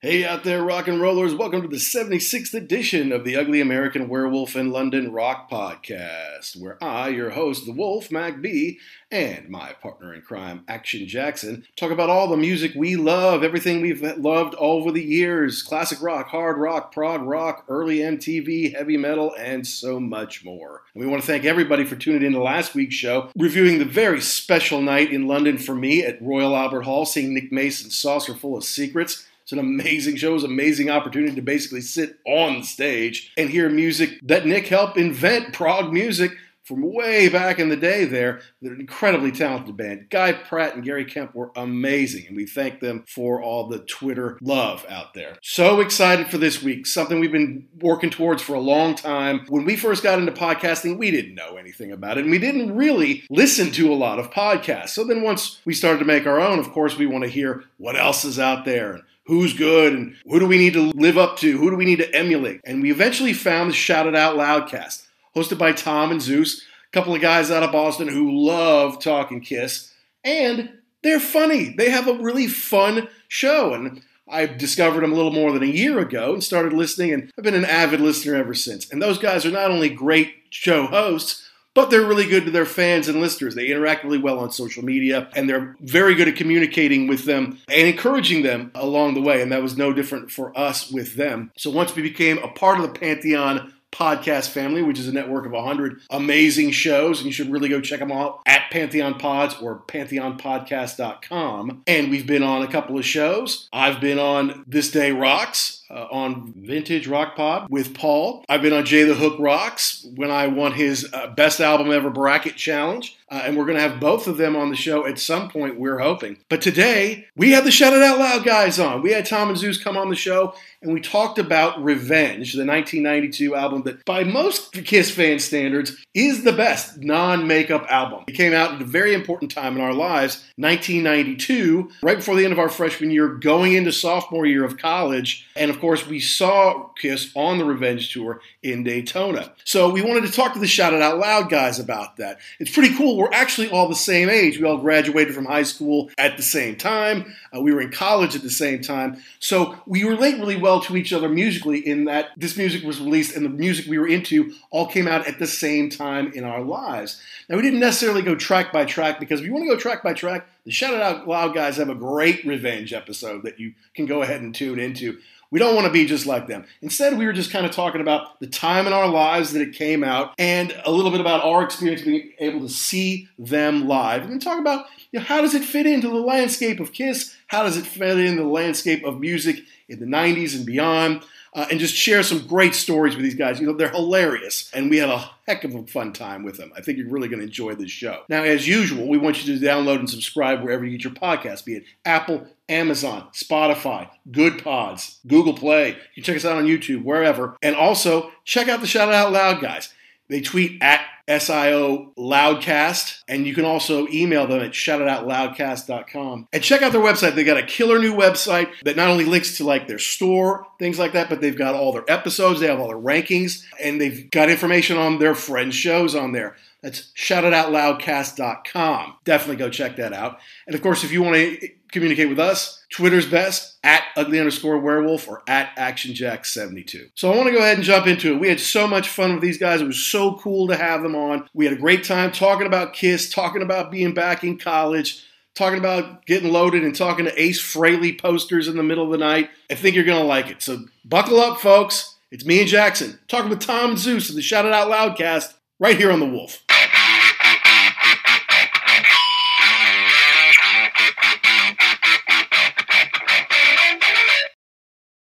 Hey out there, rock and rollers. Welcome to the 76th edition of the Ugly American Werewolf in London Rock Podcast, where I, your host, The Wolf, Mac B, and my partner in crime, Action Jackson, talk about all the music we love, everything we've loved over the years classic rock, hard rock, prog rock, early MTV, heavy metal, and so much more. And we want to thank everybody for tuning in to last week's show, reviewing the very special night in London for me at Royal Albert Hall, seeing Nick Mason's Saucerful of Secrets. It's an amazing show. It's an amazing opportunity to basically sit on stage and hear music that Nick helped invent prog music from way back in the day there. They're an incredibly talented band. Guy Pratt and Gary Kemp were amazing, and we thank them for all the Twitter love out there. So excited for this week, something we've been working towards for a long time. When we first got into podcasting, we didn't know anything about it, and we didn't really listen to a lot of podcasts. So then once we started to make our own, of course, we want to hear what else is out there who's good and who do we need to live up to? Who do we need to emulate? And we eventually found the Shout It Out Loudcast, hosted by Tom and Zeus, a couple of guys out of Boston who love talking Kiss, and they're funny. They have a really fun show. And I discovered them a little more than a year ago and started listening, and I've been an avid listener ever since. And those guys are not only great show hosts, but they're really good to their fans and listeners. They interact really well on social media, and they're very good at communicating with them and encouraging them along the way. And that was no different for us with them. So once we became a part of the Pantheon podcast family, which is a network of 100 amazing shows. And you should really go check them out at Pantheon Pods or pantheonpodcast.com. And we've been on a couple of shows. I've been on This Day Rocks. Uh, on Vintage Rock Pod with Paul. I've been on Jay the Hook Rocks when I won his uh, Best Album Ever Bracket Challenge. Uh, and we're going to have both of them on the show at some point, we're hoping. But today, we had the Shout It Out Loud guys on. We had Tom and Zeus come on the show, and we talked about Revenge, the 1992 album that, by most Kiss fan standards, is the best non makeup album. It came out at a very important time in our lives, 1992, right before the end of our freshman year, going into sophomore year of college. And of course, we saw Kiss on the Revenge tour in Daytona. So we wanted to talk to the Shout It Out Loud guys about that. It's pretty cool we're actually all the same age. We all graduated from high school at the same time. Uh, we were in college at the same time. So we relate really well to each other musically in that this music was released and the music we were into all came out at the same time in our lives. Now, we didn't necessarily go track by track because if you want to go track by track, the Shout It Out Loud guys have a great revenge episode that you can go ahead and tune into. We don't want to be just like them. Instead, we were just kind of talking about the time in our lives that it came out and a little bit about our experience being able to see them live. And then talk about you know, how does it fit into the landscape of Kiss? How does it fit into the landscape of music in the 90s and beyond? Uh, and just share some great stories with these guys. You know, they're hilarious, and we had a heck of a fun time with them. I think you're really going to enjoy this show. Now, as usual, we want you to download and subscribe wherever you get your podcast, be it Apple, Amazon, Spotify, Good Pods, Google Play. You can check us out on YouTube, wherever. And also, check out the Shout Out Loud guys. They tweet at SIO Loudcast, and you can also email them at shoutitoutloudcast.com. And check out their website. They got a killer new website that not only links to like their store, things like that, but they've got all their episodes, they have all their rankings, and they've got information on their friends' shows on there. That's shoutitoutloudcast.com. Definitely go check that out. And of course, if you want to communicate with us, Twitter's best at ugly underscore werewolf or at actionjack72. So I want to go ahead and jump into it. We had so much fun with these guys. It was so cool to have them on. We had a great time talking about Kiss, talking about being back in college, talking about getting loaded and talking to Ace Frehley posters in the middle of the night. I think you're going to like it. So buckle up, folks. It's me and Jackson talking with Tom Zeus of the Shout It Out Loudcast right here on The Wolf.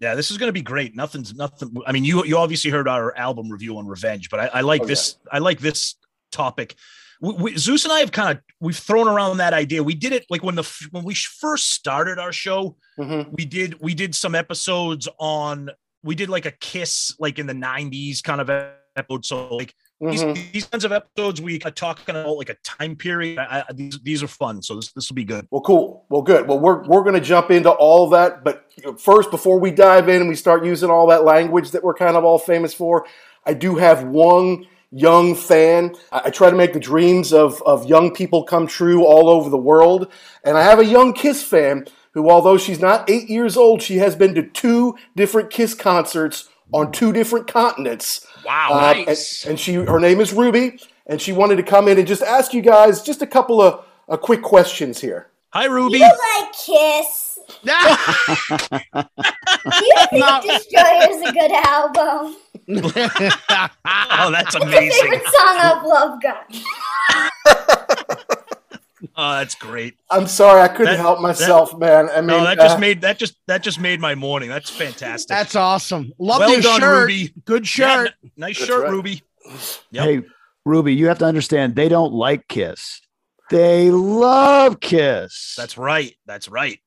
Yeah, this is going to be great. Nothing's nothing. I mean, you you obviously heard our album review on Revenge, but I, I like Oh, this. I like this topic. We, we, Zeus and I have kind of we've thrown around that idea. We did it like when the when we first started our show. Mhm. We did we did some episodes on. We did like a kiss like in the '90s kind of episode. So like these, Mhm. these kinds of episodes, we are talking about like a time period. I, I, these these are fun. So this this will be good. Well, cool. Well, good. Well, we're we're going to jump into all that, but first, before we dive in and we start using all that language that we're kind of all famous for, I do have one young fan. I, I try to make the dreams of of young people come true all over the world, and I have a young Kiss fan who, although she's not eight years old, she has been to two different Kiss concerts on two different continents. Wow, Uh, and, and she, her name is Ruby, and she wanted to come in and just ask you guys just a couple of uh, quick questions here. Hi, Ruby. You like Kiss? Do you think Destroyer's a good album? oh, that's What's your amazing. favorite song of Love Gun? Oh, that's great. I'm sorry, I couldn't That- help myself, man. I mean, No, that just uh, made that just that just made my morning. That's fantastic. That's awesome. Love well your done, shirt. Ruby. Good Yeah, shirt. n- nice That's shirt, right. Ruby. Yep. Hey, Ruby, you have to understand they don't like Kiss. They love Kiss. That's right. That's right.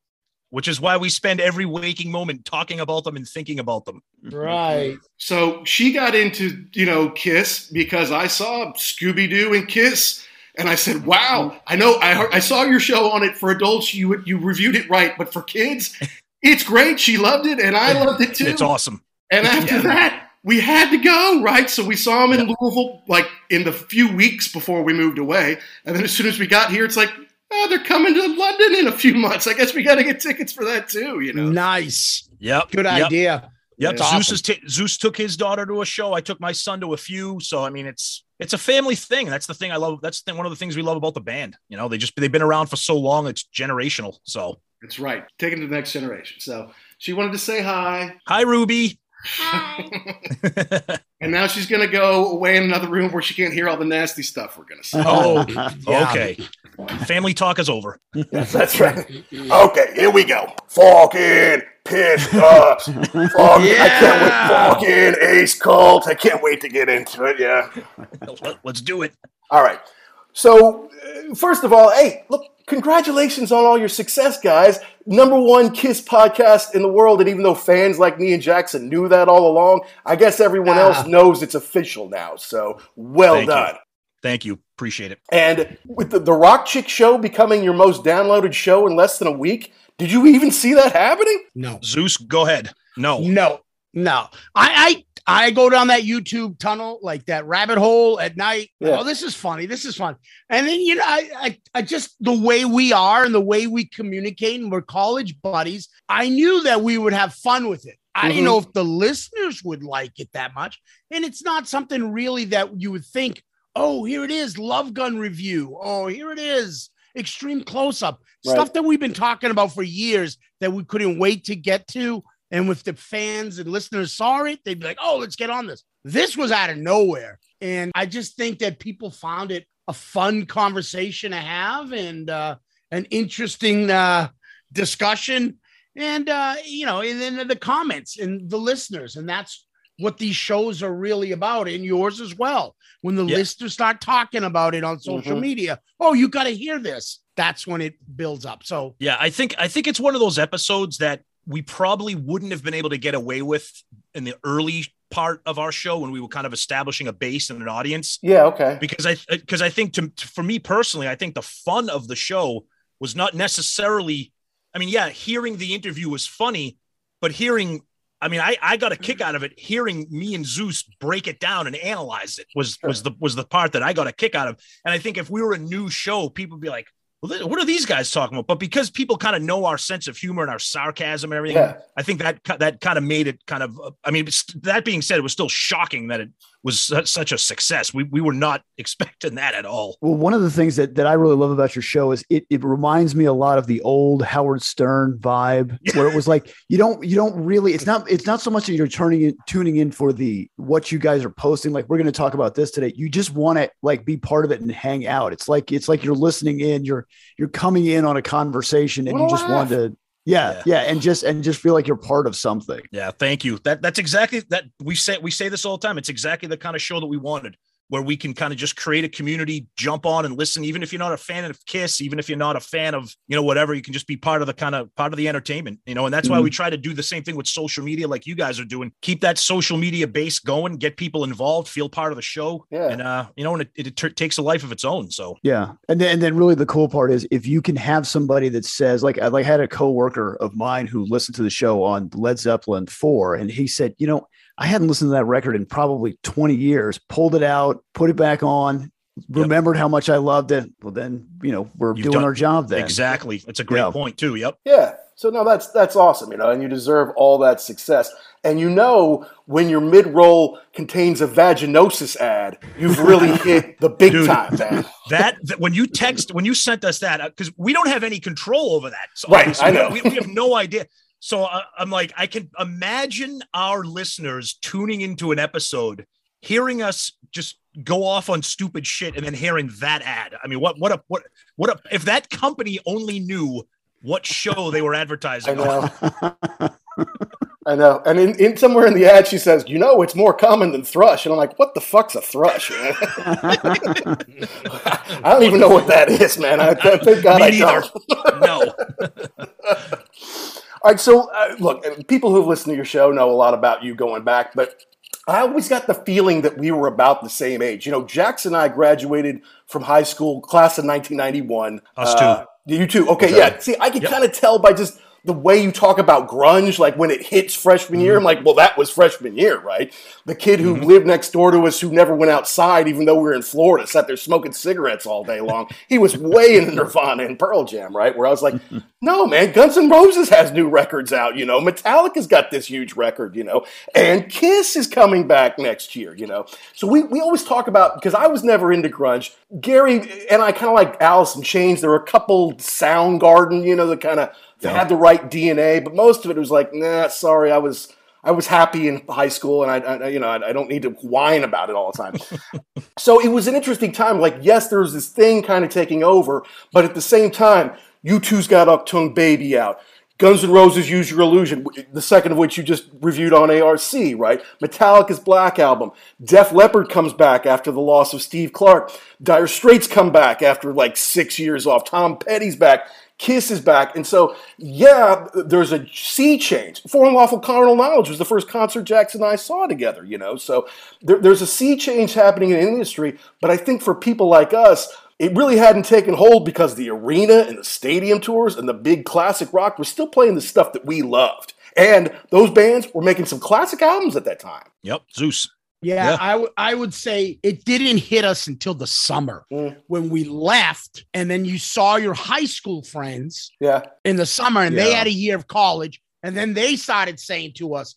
Which is why we spend every waking moment talking about them and thinking about them. Right. So she got into, you know, Kiss because I saw Scooby Doo and Kiss. And I said, "Wow! I know I heard, I saw your show on it for adults. You you reviewed it right, but for kids, it's great. She loved it, and I loved it too. It's awesome. And after that, we had to go, right? So we saw him in Louisville, like in the few weeks before we moved away. And then as soon as we got here, it's like, oh, they're coming to London in a few months. I guess we got to get tickets for that too, you know? Nice. Yep. Good Yep. idea. Yep. Zeus awesome. t- Zeus took his daughter to a show. I took my son to a few. So I mean, it's it's a family thing. That's the thing I love. That's the, one of the things we love about the band. You know, they just they've been around for so long. It's generational. So That's right. Taking it to the next generation. So she wanted to say hi. hi, Ruby. Hi. And now she's going to go away in another room where she can't hear all the nasty stuff we're going to say. oh, Yeah. okay. Family talk is over. Yes, that's right. Okay, here we go. Fucking pissed up. Fucking, I can't wait. Fucking Ace Cult. I can't wait to get into it. Yeah. Let- Let's do it. All right. So, uh, first of all, hey, look, congratulations on all your success, guys. Number one Kiss podcast in the world. And even though fans like me and Jackson knew that all along, I guess everyone Ah. else knows it's official now. So, well Thank you. done. Thank you. Appreciate it. And with the, the Rock Chick show becoming your most downloaded show in less than a week, did you even see that happening? No. Zeus, go ahead. No. No. No. I I I go down that YouTube tunnel, like that rabbit hole at night. Yeah. Oh, this is funny. This is fun. And then you know, I, I I just the way we are and the way we communicate and we're college buddies, I knew that we would have fun with it. I didn't Mhm. know if the listeners would like it that much. And it's not something really that you would think, oh, here it is, Love Gun review. Oh, here it is, X-treme Close-Up. Right. Stuff that we've been talking about for years that we couldn't wait to get to. And if the fans and listeners saw it, they'd be like, oh, let's get on this. This was out of nowhere. And I just think that people found it a fun conversation to have and uh, an interesting uh, discussion. And, uh, you know, and then the comments and the listeners. And that's what these shows are really about, and yours as well. When the Yeah. listeners start talking about it on social Mhm. media, oh, you got to hear this. That's when it builds up. So, Yeah, I think I think it's one of those episodes that we probably wouldn't have been able to get away with in the early part of our show when we were kind of establishing a base and an audience. Yeah, okay. Because I because I think to, to- for me personally, I think the fun of the show was not necessarily. I mean, yeah, hearing the interview was funny, but hearing. I mean, I, I got a kick out of it. Hearing me and Zeus break it down and analyze it was was the was the part that I got a kick out of. And I think if we were a new show, people would be like, well, th- what are these guys talking about? But because people kind of know our sense of humor and our sarcasm and everything, Yeah. I think that that kind of made it kind of. uh, I mean, that being said, it was still shocking that it was such a success. We we were not expecting that at all. Well, one of the things that, that I really love about your show is it, it reminds me a lot of the old Howard Stern vibe, where it was like you don't you don't really it's not it's not so much that you're turning in tuning in for the what you guys are posting. Like we're going to talk about this today. You just want to like be part of it and hang out. It's like it's like you're listening in. You're you're coming in on a conversation and you Wanna just want to yeah, Yeah. yeah and just and just feel like you're part of something. Yeah, thank you. That that's exactly that we say we say this all the time. It's exactly the kind of show that we wanted, where we can kind of just create a community, jump on and listen. Even if you're not a fan of Kiss, even if you're not a fan of you know whatever, you can just be part of the kind of part of the entertainment. You know, and that's why we try to do the same thing with social media, like you guys are doing. Keep that social media base going, get people involved, feel part of the show, Yeah. and uh, you know, and it, it, t- takes a life of its own. So Yeah, and then and then really the cool part is if you can have somebody that says like I like had a coworker of mine who listened to the show on Led Zeppelin four, and he said, you know, I hadn't listened to that record in probably twenty years. Pulled it out, put it back on, remembered how much I loved it. Well, then you know we're You've doing done- our job then. exactly, it's a great Yeah. point too. Yep. Yeah. So no, that's that's awesome, you know, and you deserve all that success. And you know when your mid roll contains a vaginosis ad, you've really hit the big Dude. time, man. that, that when you text when you sent us that uh, because we don't have any control over that so Right, I know. we, we have no idea so uh, i'm like i can imagine our listeners tuning into an episode hearing us just go off on stupid shit and then hearing that ad i mean what what a what what a if that company only knew what show they were advertising on. know. I know. And in, in somewhere in the ad, she says, "You know, it's more common than thrush." And I'm like, "What the fuck's a thrush?" I don't even know what that is, man. I, I thank God Me I don't. no All right, so uh, look, people who've listened to your show know a lot about you going back, but I always got the feeling that we were about the same age. You know, Jackson and I graduated from high school, class of 1991. Us too. Uh, you too. Okay, Okay. yeah. See, I could Yep. kind of tell by just the way you talk about grunge, like when it hits freshman year, I'm mm-hmm. like, well, that was freshman year, right? The kid who mm-hmm. lived next door to us, who never went outside, even though we were in Florida, sat there smoking cigarettes all day long. He was way into Nirvana and Pearl Jam, right? Where I was like, no, man, Guns N' Roses has new records out, you know. Metallica's got this huge record, you know, and Kiss is coming back next year, you know. So we, we always talk about because I was never into grunge. Gary and I kind of like Alice in Chains. There were a couple Soundgarden, you know, the kind of Yeah. had the right DNA, but most of it was like, nah, sorry, I was I was happy in high school, and I, I you know I, I don't need to whine about it all the time. so it was an interesting time. Like, yes, there was this thing kind of taking over, but at the same time, U2's got Achtung Baby out. Guns N' Roses Use Your Illusion, the second of which you just reviewed on ARC, right? Metallica's Black Album. Def Leppard comes back after the loss of Steve Clark. Dire Straits come back after like six years off. Tom Petty's back. Kiss is back. And so, yeah, there's a sea change. For Unlawful Carnal Knowledge was the first concert Jackson and I saw together, you know? So there, there's a sea change happening in the industry. But I think for people like us, it really hadn't taken hold because the arena and the stadium tours and the big classic rock were still playing the stuff that we loved. And those bands were making some classic albums at that time. Yep. Zeus. Yeah, Yeah. I would I would say it didn't hit us until the summer Mm. when we left, and then you saw your high school friends Yeah. in the summer, and they had a year of college, and then they started saying to us,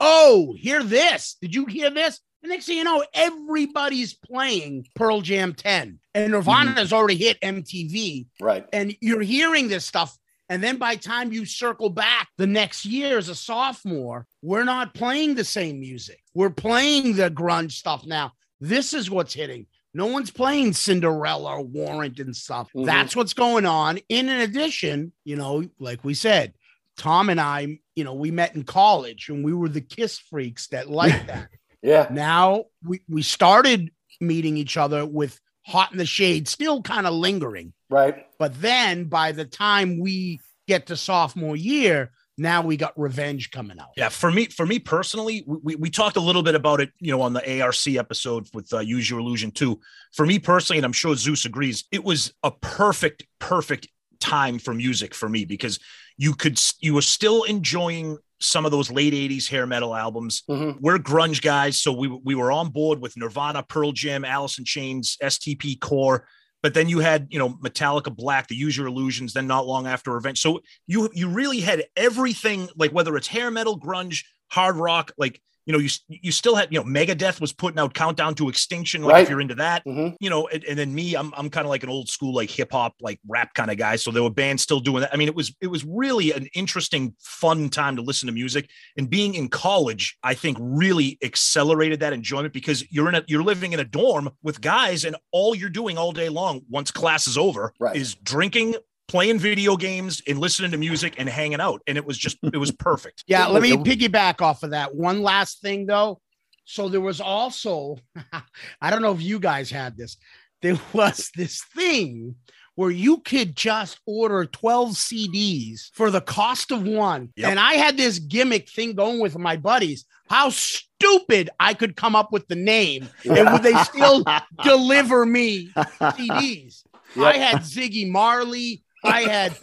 "Oh, hear this? Did you hear this?" And next thing you know, everybody's playing Pearl Jam 10, and Nirvana has already hit MTV, Right. and you're hearing this stuff. And then by the time you circle back the next year as a sophomore, we're not playing the same music. We're playing the grunge stuff now. This is what's hitting. No one's playing Cinderella or Warrant and stuff. Mhm. That's what's going on. In addition, you know, like we said, Tom and I, you know, we met in college and we were the kiss freaks that liked that. Yeah. now we, we started meeting each other with Hot in the Shade still kind of lingering. Right. But then by the time we get to sophomore year, now we got revenge coming out. Yeah, for me, for me personally, we, we talked a little bit about it, you know, on the ARC episode with uh, Use Your Illusion too. For me personally, and I'm sure Zeus agrees, it was a perfect, perfect time for music for me because you could, you were still enjoying some of those late '80s hair metal albums. Mhm. We're grunge guys, so we we were on board with Nirvana, Pearl Jam, Alice in Chains, STP Core. But then you had, you know, Metallica Black, the Use Your Illusions, then not long after Revenge. So you you really had everything, like whether it's hair metal, grunge, hard rock, like you know, you you still had, you know, Megadeth was putting out Countdown to Extinction, like Right. if you're into that, Mhm. you know, and, and then me, I'm I'm kind of like an old school like hip hop, like rap kind of guy. So there were bands still doing that. I mean, it was it was really an interesting, fun time to listen to music. And being in college, I think really accelerated that enjoyment because you're in a you're living in a dorm with guys, and all you're doing all day long, once class is over, Right. is drinking. Playing video games and listening to music and hanging out, and it was just it was perfect. Yeah, let me piggyback off of that. One last thing though. So there was also, I don't know if you guys had this, there was this thing where you could just order 12 CDs for the cost of one. Yep. And I had this gimmick thing going with my buddies. How stupid I could come up with the name, and would they still deliver me CDs? I had Ziggy Marley. I had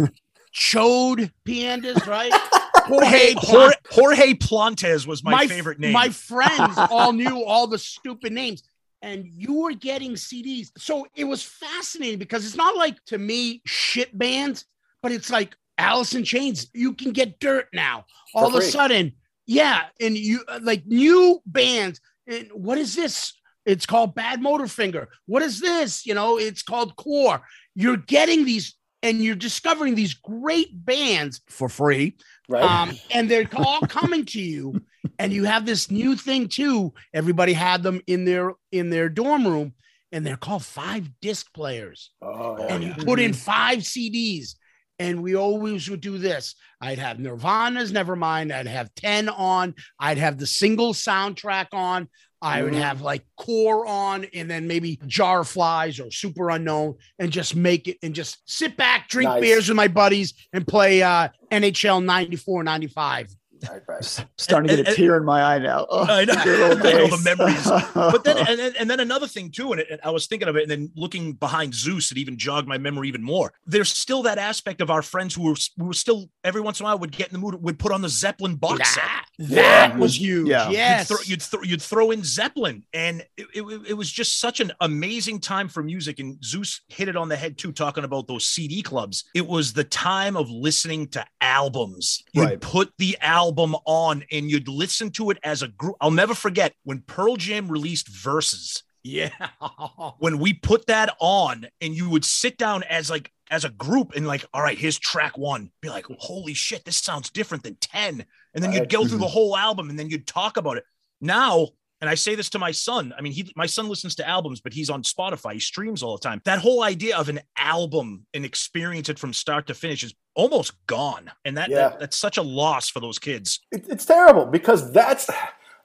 Chode Piandas, right? Jorge, Jorge, Jorge Plantes was my, favorite name. My friends all knew all the stupid names. And you were getting CDs. So it was fascinating because it's not like to me shit bands, but it's like Alice in Chains. You can get dirt now. All of a sudden, yeah. And you uh, like new bands. And what is this? It's called Badmotorfinger. What is this? You know, it's called Core. You're getting these and you're discovering these great bands for free Right. um, and they're all coming to you and you have this new thing too everybody had them in their in their dorm room and they're called five disc players oh, and yeah. you put in five cds and we always would do this i'd have nirvana's nevermind i'd have 10 on i'd have the single soundtrack on I would have like core on and then maybe jar flies or Superunknown and just make it and just sit back, drink Nice. beers with my buddies and play uh, NHL 94, 95. Right, right. Starting to And- get a and- tear in my eye now. Oh, I know, good old I know the memories. But then, and then, and then another thing too, and, it, and I was thinking of it, and then looking behind Zeus, it even jogged my memory even more. There's still that aspect of our friends who were who were still every once in a while would get in the mood, would put on the Zeppelin box set. That, that was huge. Yeah. Yes. You'd, throw, you'd, throw, you'd throw in Zeppelin, and it, it, it was just such an amazing time for music. And Zeus hit it on the head too, talking about those CD clubs. It was the time of listening to albums. You'd Right. put the album on, and you'd listen to it as a group. I'll never forget when Pearl Jam released Verses. yeah. When we put that on, and you would sit down as like as a group and like, all right, here's track one. Be like, holy shit, this sounds different than 10. And then you'd go through the mm-hmm. whole album and then you'd talk about it. Now, and I say this to my son. I mean, he my son listens to albums, but he's on Spotify. He streams all the time. That whole idea of an album and experience it from start to finish is almost gone. And that, Yeah. that that's such a loss for those kids. It, it's terrible because that's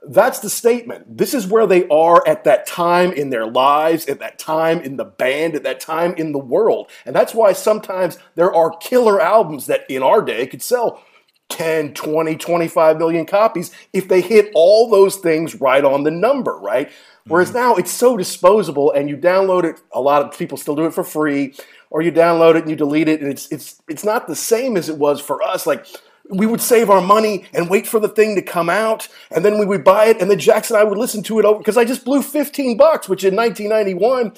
that's the statement. This is where they are at that time in their lives, at that time in the band, at that time in the world. And that's why sometimes there are killer albums that in our day could sell 10, 20, 25 million copies if they hit all those things right on the number, right? Whereas mm-hmm. now it's so disposable and you download it, a lot of people still do it for free, or you download it and you delete it, and it's it's it's not the same as it was for us. Like we would save our money and wait for the thing to come out, and then we would buy it, and then Jackson and I would listen to it over because I just blew 15 bucks, which in 1991,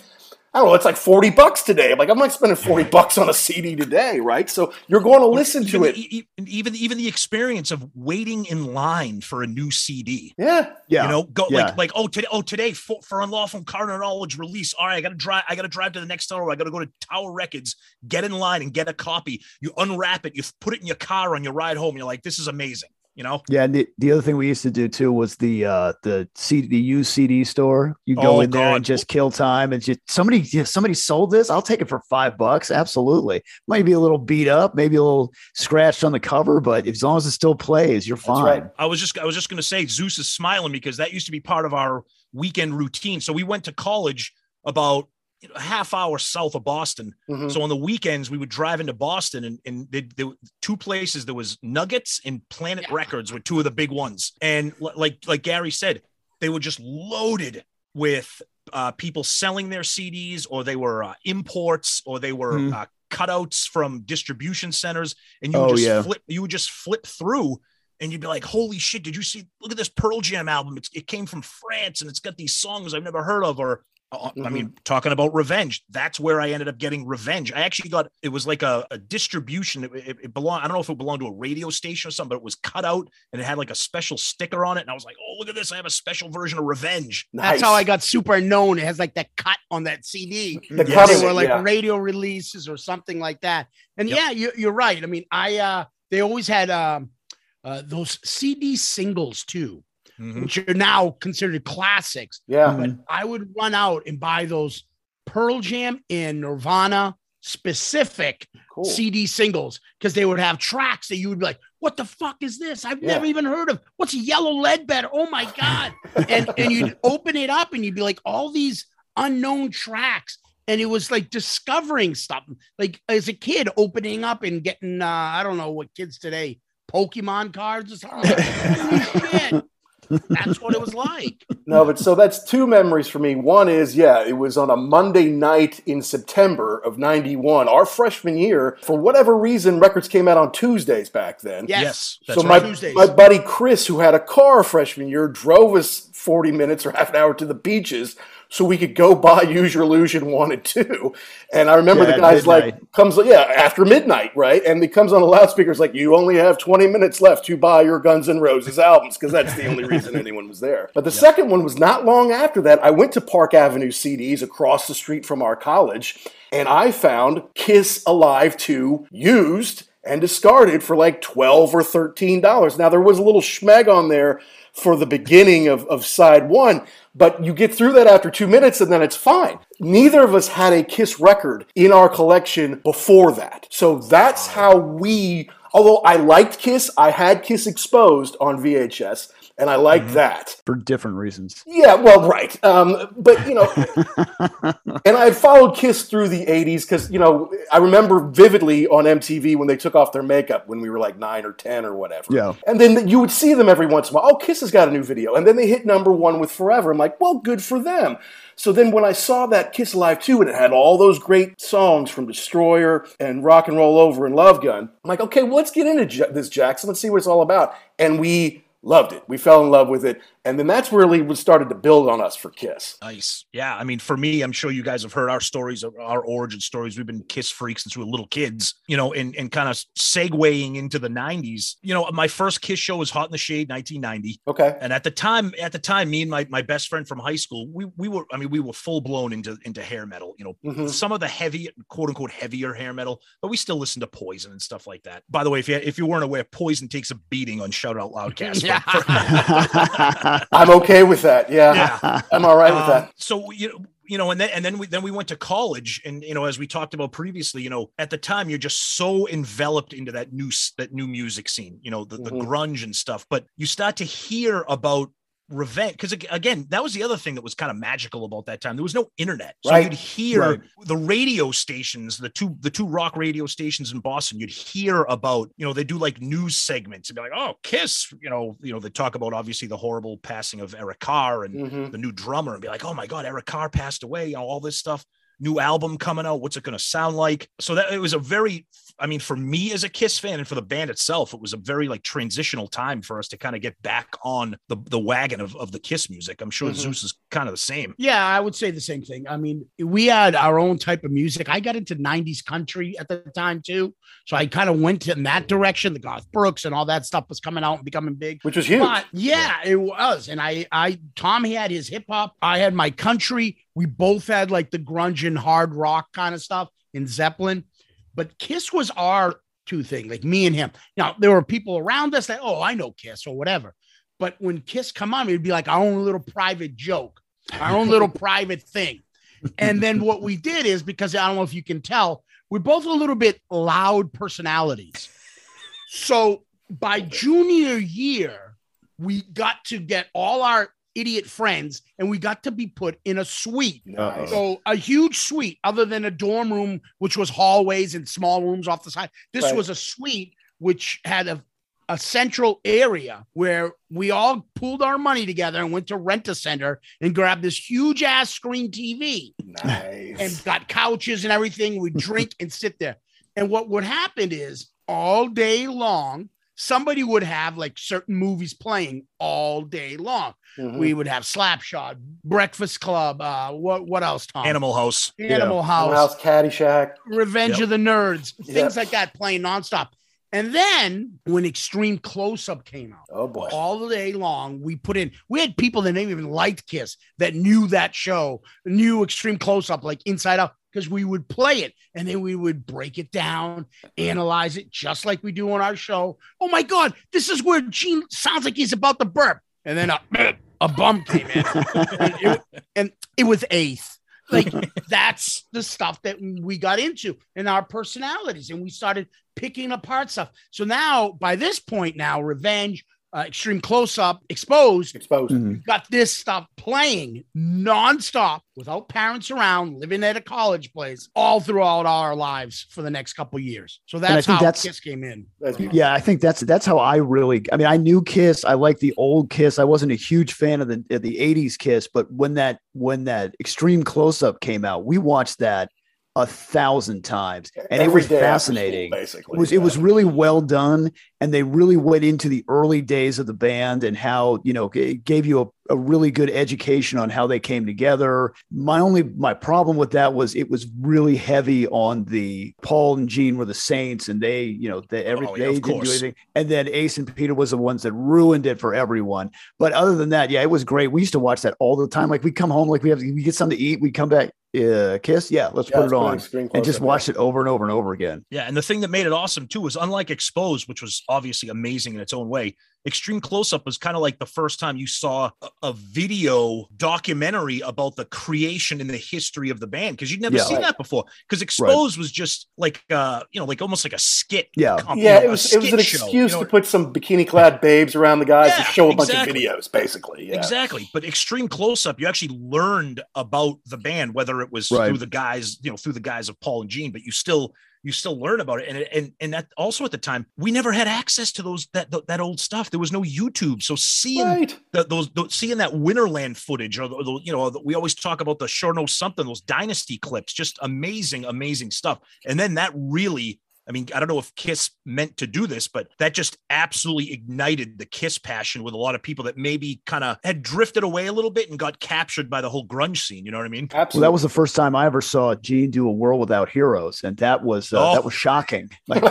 I don't know, it's like 40 bucks today. I'm like, I'm not spending 40 bucks on a CD today, right? So you're going to listen to it. even even the experience of waiting in line for a new CD. Yeah. Yeah. You know, go Yeah. like like oh today oh today for, for unlawful carnal knowledge release. All right, I gotta drive. I gotta drive to the next store. I gotta go to Tower Records, get in line and get a copy. You unwrap it. You put it in your car on your ride home. You're like, this is amazing. You know. Yeah, and the, the other thing we used to do too was the uh the CD the used CD store. You go Oh, in there God. and just kill time and just somebody somebody sold this. I'll take it for five bucks. Absolutely. Might be a little beat up, maybe a little scratched on the cover, but as long as it still plays, you're fine. right. I was just I was just gonna say Zeus is smiling because that used to be part of our weekend routine. So we went to college about you know, a half hour south of Boston. Mhm. So on the weekends we would drive into Boston and and they, they, two places there was Nuggets and Planet Records were two of the big ones. And li- like like Gary said, they were just loaded with uh, people selling their CDs, or they were uh, imports, or they were Mhm. uh, cutouts from distribution centers, and you Oh, would just yeah. flip. You would just flip through, and you'd be like, "Holy shit! Did you see? Look at this Pearl Jam album. It's, it came from France, and it's got these songs I've never heard of." Or uh, I mean, talking about Revenge, that's where I ended up getting Revenge. I actually got it was like a, a distribution. It, it, it belonged. I don't know if it belonged to a radio station or something, but it was cut out and it had like a special sticker on it. And I was like, "Oh, look at this! I have a special version of Revenge." That's how I got super known. It has like that cut on that CD. The Yes. cutting They were like yeah. radio releases or something like that. And Yep. yeah, you, you're right. I mean, I uh they always had um uh, those CD singles too, Mhm. which are now considered classics. Yeah. But I would run out and buy those Pearl Jam and Nirvana specific Cool. CD singles because they would have tracks that you would be like, "What the fuck is this? I've Yeah. never even heard of. What's Yellow Ledbetter? Oh my god!" and and you'd open it up and you'd be like, all these unknown tracks, and it was like discovering stuff. Like as a kid, opening up and getting uh, I don't know what kids today Pokemon cards or something. Holy shit. That's what it was like. No, but so that's two memories for me. One is, yeah, it was on a Monday night in September of 91, our freshman year. For whatever reason, records came out on Tuesdays back then. Yes. Yes, that's so right. my, Tuesdays. my buddy Chris, who had a car freshman year, drove us 40 minutes or half an hour to the beaches so we could go buy Use Your Illusion 1 and 2. And I remember Yeah, the guy's like, midnight. comes, yeah, after midnight, right? And he comes on the loudspeakers like, you only have 20 minutes left to buy your Guns N' Roses albums because that's the only reason anyone was there. But the second one was not long after that. I went to Park Avenue CDs across the street from our college and I found Kiss Alive 2 used and discarded for like 12 or 13 dollars. Now there was a little schmeg on there for the beginning of, of side one, but you get through that after two minutes and then it's fine. Neither of us had a Kiss record in our collection before that. So that's how we, although I liked Kiss, I had Kiss exposed on VHS. And I like Mhm. that. for different reasons. Yeah, well, right. Um, but you know, and I followed Kiss through the '80s because you know I remember vividly on MTV when they took off their makeup when we were like nine or ten or whatever. Yeah. And then you would see them every once in a while. Oh, Kiss has got a new video, and then they hit number one with Forever. I'm like, well, good for them. So then when I saw that Kiss Alive 2 and it had all those great songs from Destroyer and Rock and Roll Over and Love Gun, I'm like, okay, well, let's get into J- this, Jackson. Let's see what it's all about. And we loved it. We fell in love with it. And then that's really what started to build on us for Kiss. Nice. Yeah. I mean, for me, I'm sure you guys have heard our stories, our origin stories. We've been Kiss freaks since we were little kids, you know, and, and kind of segueing into the 90s. You know, my first Kiss show was Hot in the Shade, 1990. Okay. And at the time, at the time, me and my, my best friend from high school, we, we were, I mean, we were full blown into, into hair metal, you know, Mhm. some of the heavy, quote unquote, heavier hair metal, but we still listen to Poison and stuff like that. By the way, if you, if you weren't aware, Poison takes a beating on Shout Out Loudcast. I'm okay with that. Yeah. yeah. I'm all right with Um, that. So you know, you know, and then and then we then we went to college, and you know, as we talked about previously, you know, at the time you're just so enveloped into that new that new music scene, you know, the, the Mhm. grunge and stuff. But you start to hear about revenge because again that was the other thing that was kind of magical about that time there was no internet so Right. you'd hear Right. the radio stations the two the two rock radio stations in boston you'd hear about you know they do like news segments and be like oh kiss you know you know they talk about obviously the horrible passing of eric carr and Mhm. the new drummer and be like, oh my God, Eric Carr passed away, you know, all this stuff. New album coming out. What's it going to sound like? So that it was a very, I mean, for me as a Kiss fan and for the band itself, it was a very like transitional time for us to kind of get back on the, the wagon of, of the Kiss music. I'm sure Mhm. Zeus is kind of the same. Yeah, I would say the same thing. I mean, we had our own type of music. I got into 90s country at the time too. So I kind of went in that direction. The Garth Brooks and all that stuff was coming out and becoming big. Which was huge. But yeah, it was. And I, I, Tom had his hip hop. I had my country. We both had like the grunge and hard rock kind of stuff in Zeppelin. But Kiss was our two thing, like me and him. Now there were people around us that, oh, I know Kiss or whatever. But when Kiss come on, it'd be like our own little private joke, our own little private thing. And then what we did is because I don't know if you can tell, we're both a little bit loud personalities. So by junior year, we got to get all our idiot friends and we got to be put in a suite. So a huge suite, other than a dorm room, which was hallways and small rooms off the side. This Right. was a suite which had a, a central area where we all pooled our money together and went to rent a center and grabbed this huge ass screen TV Nice. and got couches and everything. We'd drink and sit there. And what would happen is all day long, somebody would have like certain movies playing all day long. Mhm. We would have Slapshot, Breakfast Club, uh, what what else, Tom? Animal House. Animal House, House, Caddyshack. Revenge Yep. of the Nerds, things Yep. like that playing nonstop. And then when X-treme Close-Up came out, Oh boy. all day long, we put in, we had people that didn't even like Kiss that knew that show, knew X-treme Close-Up, like Inside Out, because we would play it and then we would break it down, analyze it just like we do on our show. Oh my God, this is where Gene sounds like he's about to burp. And then a, a bum came in and it, and it was eighth. Like that's the stuff that we got into in our personalities, and we started picking apart stuff. So now, by this point, now Revenge, uh, X-treme Close-Up, Exposed, Exposed. Mhm. got this stuff playing nonstop without parents around, living at a college place, all throughout our lives for the next couple years. So that's how that's- Kiss came in. Yeah, I think that's that's how I really. I mean, I knew Kiss. I like the old Kiss. I wasn't a huge fan of the of the '80s Kiss, but when that when that X-treme Close-Up came out, we watched that a thousand times, and it was after school, fascinating. basically. It was it was really well done, and they really went into the early days of the band and how you know it gave you a, a really good education on how they came together. My only my problem with that was it was really heavy on the Paul and Gene were the Saints, and they you know they every Oh, yeah, they didn't do anything, and then Ace and Peter was the ones that ruined it for everyone. But other than that, yeah, it was great. We used to watch that all the time. Like we come home, like we have we get something to eat, we come back, uh, Kiss, yeah, let's Yeah, put let's it put an on. And just watch it over and over and over again. Yeah, and the thing that made it awesome too was unlike Exposed, which was obviously amazing in its own way. X-treme Close-Up was kind of like the first time you saw a, a video documentary about the creation and the history of the band because you'd never Yeah. seen Right. that before. Because Exposed was just like uh, you know, like almost like a skit. Yeah. comp- Yeah, it was it was an skit show, excuse you know? to put some bikini clad babes around the guys to show a bunch of videos, basically. Yeah. Exactly. But X-treme Close-Up, you actually learned about the band, whether it was Right. through the guys, you know, through the guys of Paul and Gene, but you still you still learn about it. And and and that also at the time, we never had access to those that that old stuff. There was no YouTube. So seeing Right. the, those, those seeing that Winterland footage, or the, the- you know, the, we always talk about the sure know something, those dynasty clips, just amazing, amazing stuff. And then that really, I mean, I don't know if Kiss meant to do this, but that just absolutely ignited the Kiss passion with a lot of people that maybe kind of had drifted away a little bit and got captured by the whole grunge scene. You know what I mean? Well, Absolutely. that was the first time I ever saw Gene do a world without heroes, and that was uh, Oh. that was shocking. Like,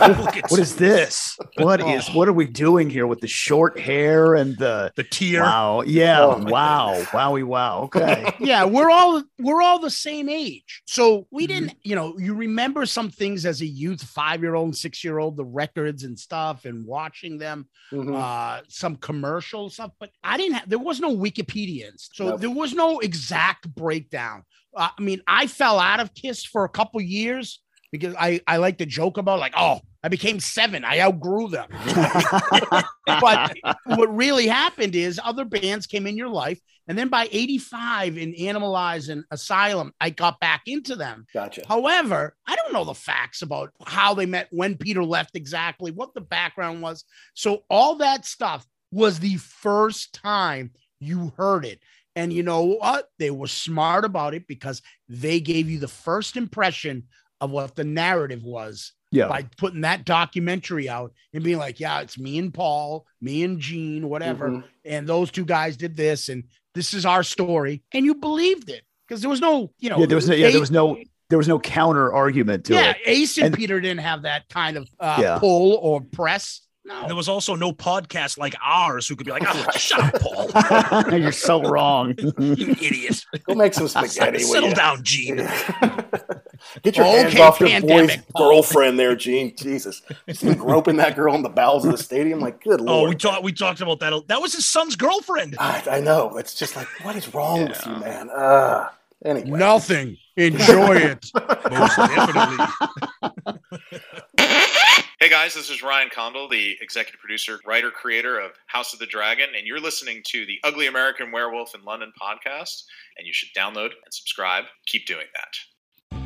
what is this? What is what are we doing here with the short hair and the the tear? wow? Yeah, Oh, my wow, wowie, wow. Okay, yeah, we're all we're all the same age. So we Mm-hmm. didn't, you know, you remember some things as a youth, five year old and six year old, the records and stuff, and watching them, Mhm. uh, some commercial stuff. But I didn't have. There was no Wikipedia, so Nope. there was no exact breakdown. Uh, I mean, I fell out of Kiss for a couple years because I I like to joke about like, oh, I became seven, I outgrew them. but what really happened is other bands came in your life. And then by 85 in Animalize and Asylum, I got back into them. Gotcha. However, I don't know the facts about how they met, when Peter left exactly, what the background was. So all that stuff was the first time you heard it. And you know what? They were smart about it because they gave you the first impression of what the narrative was yeah, by putting that documentary out and being like, yeah, it's me and Paul, me and Gene, whatever. Mhm. And those two guys did this, and this is our story. And you believed it because there was no, you know, yeah. There was no, yeah, Ace- there was no there was no counter argument to yeah, it. Yeah, Ace and, And- Peter didn't have that kind of uh, Yeah. pull or press. No. There was also no podcast like ours who could be like, oh, shut up, Paul. You're so wrong. you idiot. Go make some spaghetti. Settle down, Gene. Get your hands Okay, off your boy's Paul. girlfriend there, Gene. Jesus. Just been groping that girl in the bowels of the stadium. Like, good lord. Oh, we talked. We talked about that. That was his son's girlfriend. I, I know. It's just like, what is wrong with you, man? Uh, anyway. Nothing. Enjoy it. Most definitely. Hey guys, this is Ryan Condal, the executive producer, writer, creator of House of the Dragon, and you're listening to the Ugly American Werewolf in London podcast, and you should download and subscribe. Keep doing that.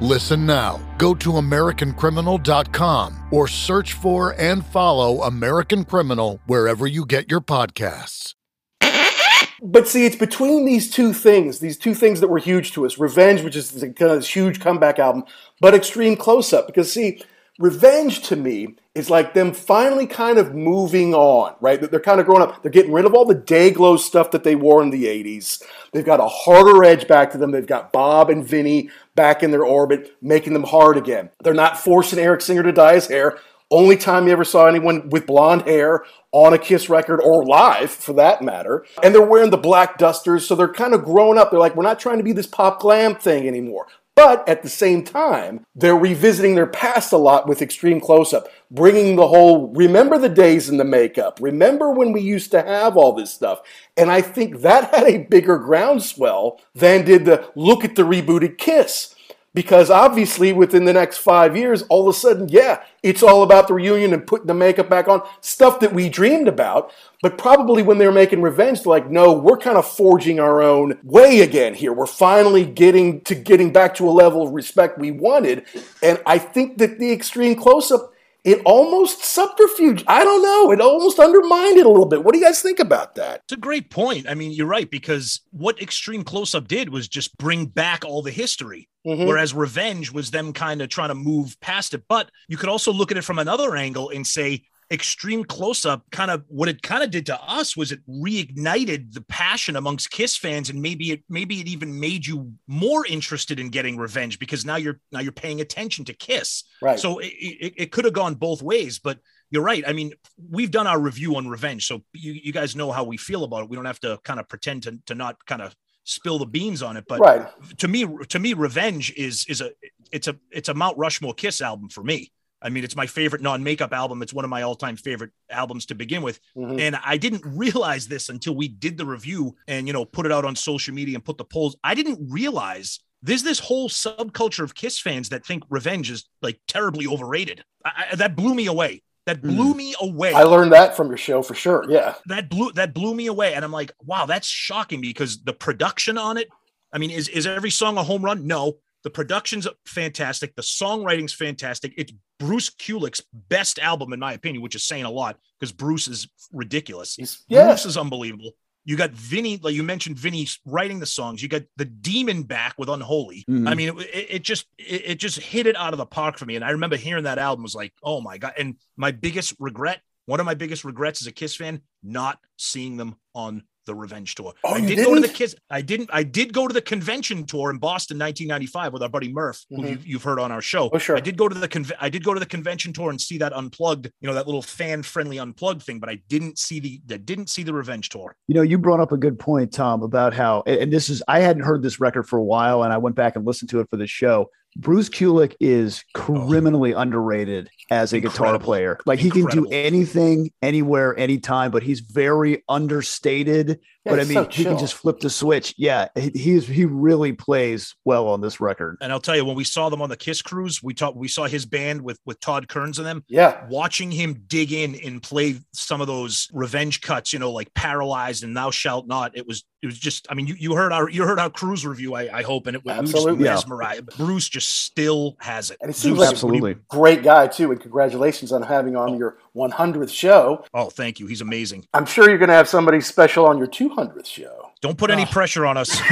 Listen now. Go to AmericanCriminal.com or search for and follow American Criminal wherever you get your podcasts. But see, it's between these two things, these two things that were huge to us Revenge, which is this uh, huge comeback album, but X-treme Close-Up. Because, see, Revenge to me is like them finally kind of moving on, right? They're kind of growing up. They're getting rid of all the day glow stuff that they wore in the 80s. They've got a harder edge back to them. They've got Bob and Vinnie back in their orbit, making them hard again. They're not forcing Eric Singer to dye his hair. Only time you ever saw anyone with blonde hair on a Kiss record or live for that matter. And they're wearing the black dusters, so they're kind of grown up. They're like, we're not trying to be this pop glam thing anymore. But at the same time, they're revisiting their past a lot with X-treme Close-Up, bringing the whole remember the days in the makeup, remember when we used to have all this stuff. And I think that had a bigger groundswell than did the look at the rebooted Kiss. Because obviously within the next five years, all of a sudden, yeah, it's all about the reunion and putting the makeup back on, stuff that we dreamed about. But probably when they're making Revenge, they're like, no, we're kind of forging our own way again here. We're finally getting to getting back to a level of respect we wanted. And I think that the X-treme Close-Up it almost subterfuge. I don't know. It almost undermined it a little bit. What do you guys think about that? It's a great point. I mean, you're right because what X-treme Close-Up did was just bring back all the history. Mhm. Whereas Revenge was them kind of trying to move past it. But you could also look at it from another angle and say, X-treme Close-Up kind of what it kind of did to us was it reignited the passion amongst kiss fans and maybe it maybe it even made you more interested in getting revenge because now you're now you're paying attention to kiss Right. so it, it, it could have gone both ways but you're right i mean we've done our review on revenge so you, you guys know how we feel about it we don't have to kind of pretend to, to not kind of spill the beans on it but right. to me to me revenge is is a it's a it's a mount rushmore kiss album for me i mean it's my favorite non-makeup album. It's one of my all-time favorite albums to begin with. Mhm. and i didn't realize this until we did the review and you know put it out on social media and put the polls. I didn't realize there's this whole subculture of kiss fans that think revenge is like terribly overrated. I, I, that blew me away. That blew me away. I learned that from your show for sure. Yeah. that blew that blew me away. And i'm like wow that's shocking because the production on it i mean is is every song a home run? No the production's fantastic the songwriting's fantastic it's bruce kulick's best album in my opinion which is saying a lot because bruce is ridiculous He's, yeah. bruce is unbelievable you got Vinnie, like you mentioned, Vinnie writing the songs. You got the demon back with Unholy. Mhm. I mean, it, it, it just it, it just hit it out of the park for me. And I remember hearing that album was like, oh my god. And my biggest regret, one of my biggest regrets as a Kiss fan, not seeing them on the Revenge tour. Oh, I you did go to the didn't? Kiss. I didn't. I did go to the convention tour in Boston, 1995, with our buddy Murph, who Mhm. you, you've heard on our show. Oh, sure. I did go to the conve- I did go to the convention tour and see that unplugged, you know, that little fan friendly unplugged thing. But I didn't see the. I didn't see the Revenge tour. You know, you brought up a good point, Tom, about how, and this is, I hadn't heard this record for a while, and I went back and listened to it for the show. Bruce Kulick is oh. criminally underrated as a guitar player. Like he can do anything, anywhere, anytime, but he's very understated. Yeah, but I mean, so he can just flip the switch. Yeah, he, he's he really plays well on this record. And I'll tell you, when we saw them on the Kiss cruise, we talked. We saw his band with with Todd Kerns and them. Yeah. Watching him dig in and play some of those revenge cuts, you know, like "Paralyzed" and "Thou Shalt Not." It was it was just. I mean, you, you heard our you heard our cruise review. I, I hope, and it was Absolutely. Yeah. mesmerized. Bruce just still has it. And it seems Zeus, like- Absolutely. Great guy, too. And congratulations on having on oh. your 100th show. Oh, thank you. He's amazing. I'm sure you're going to have somebody special on your 200th show. Don't put any pressure on us.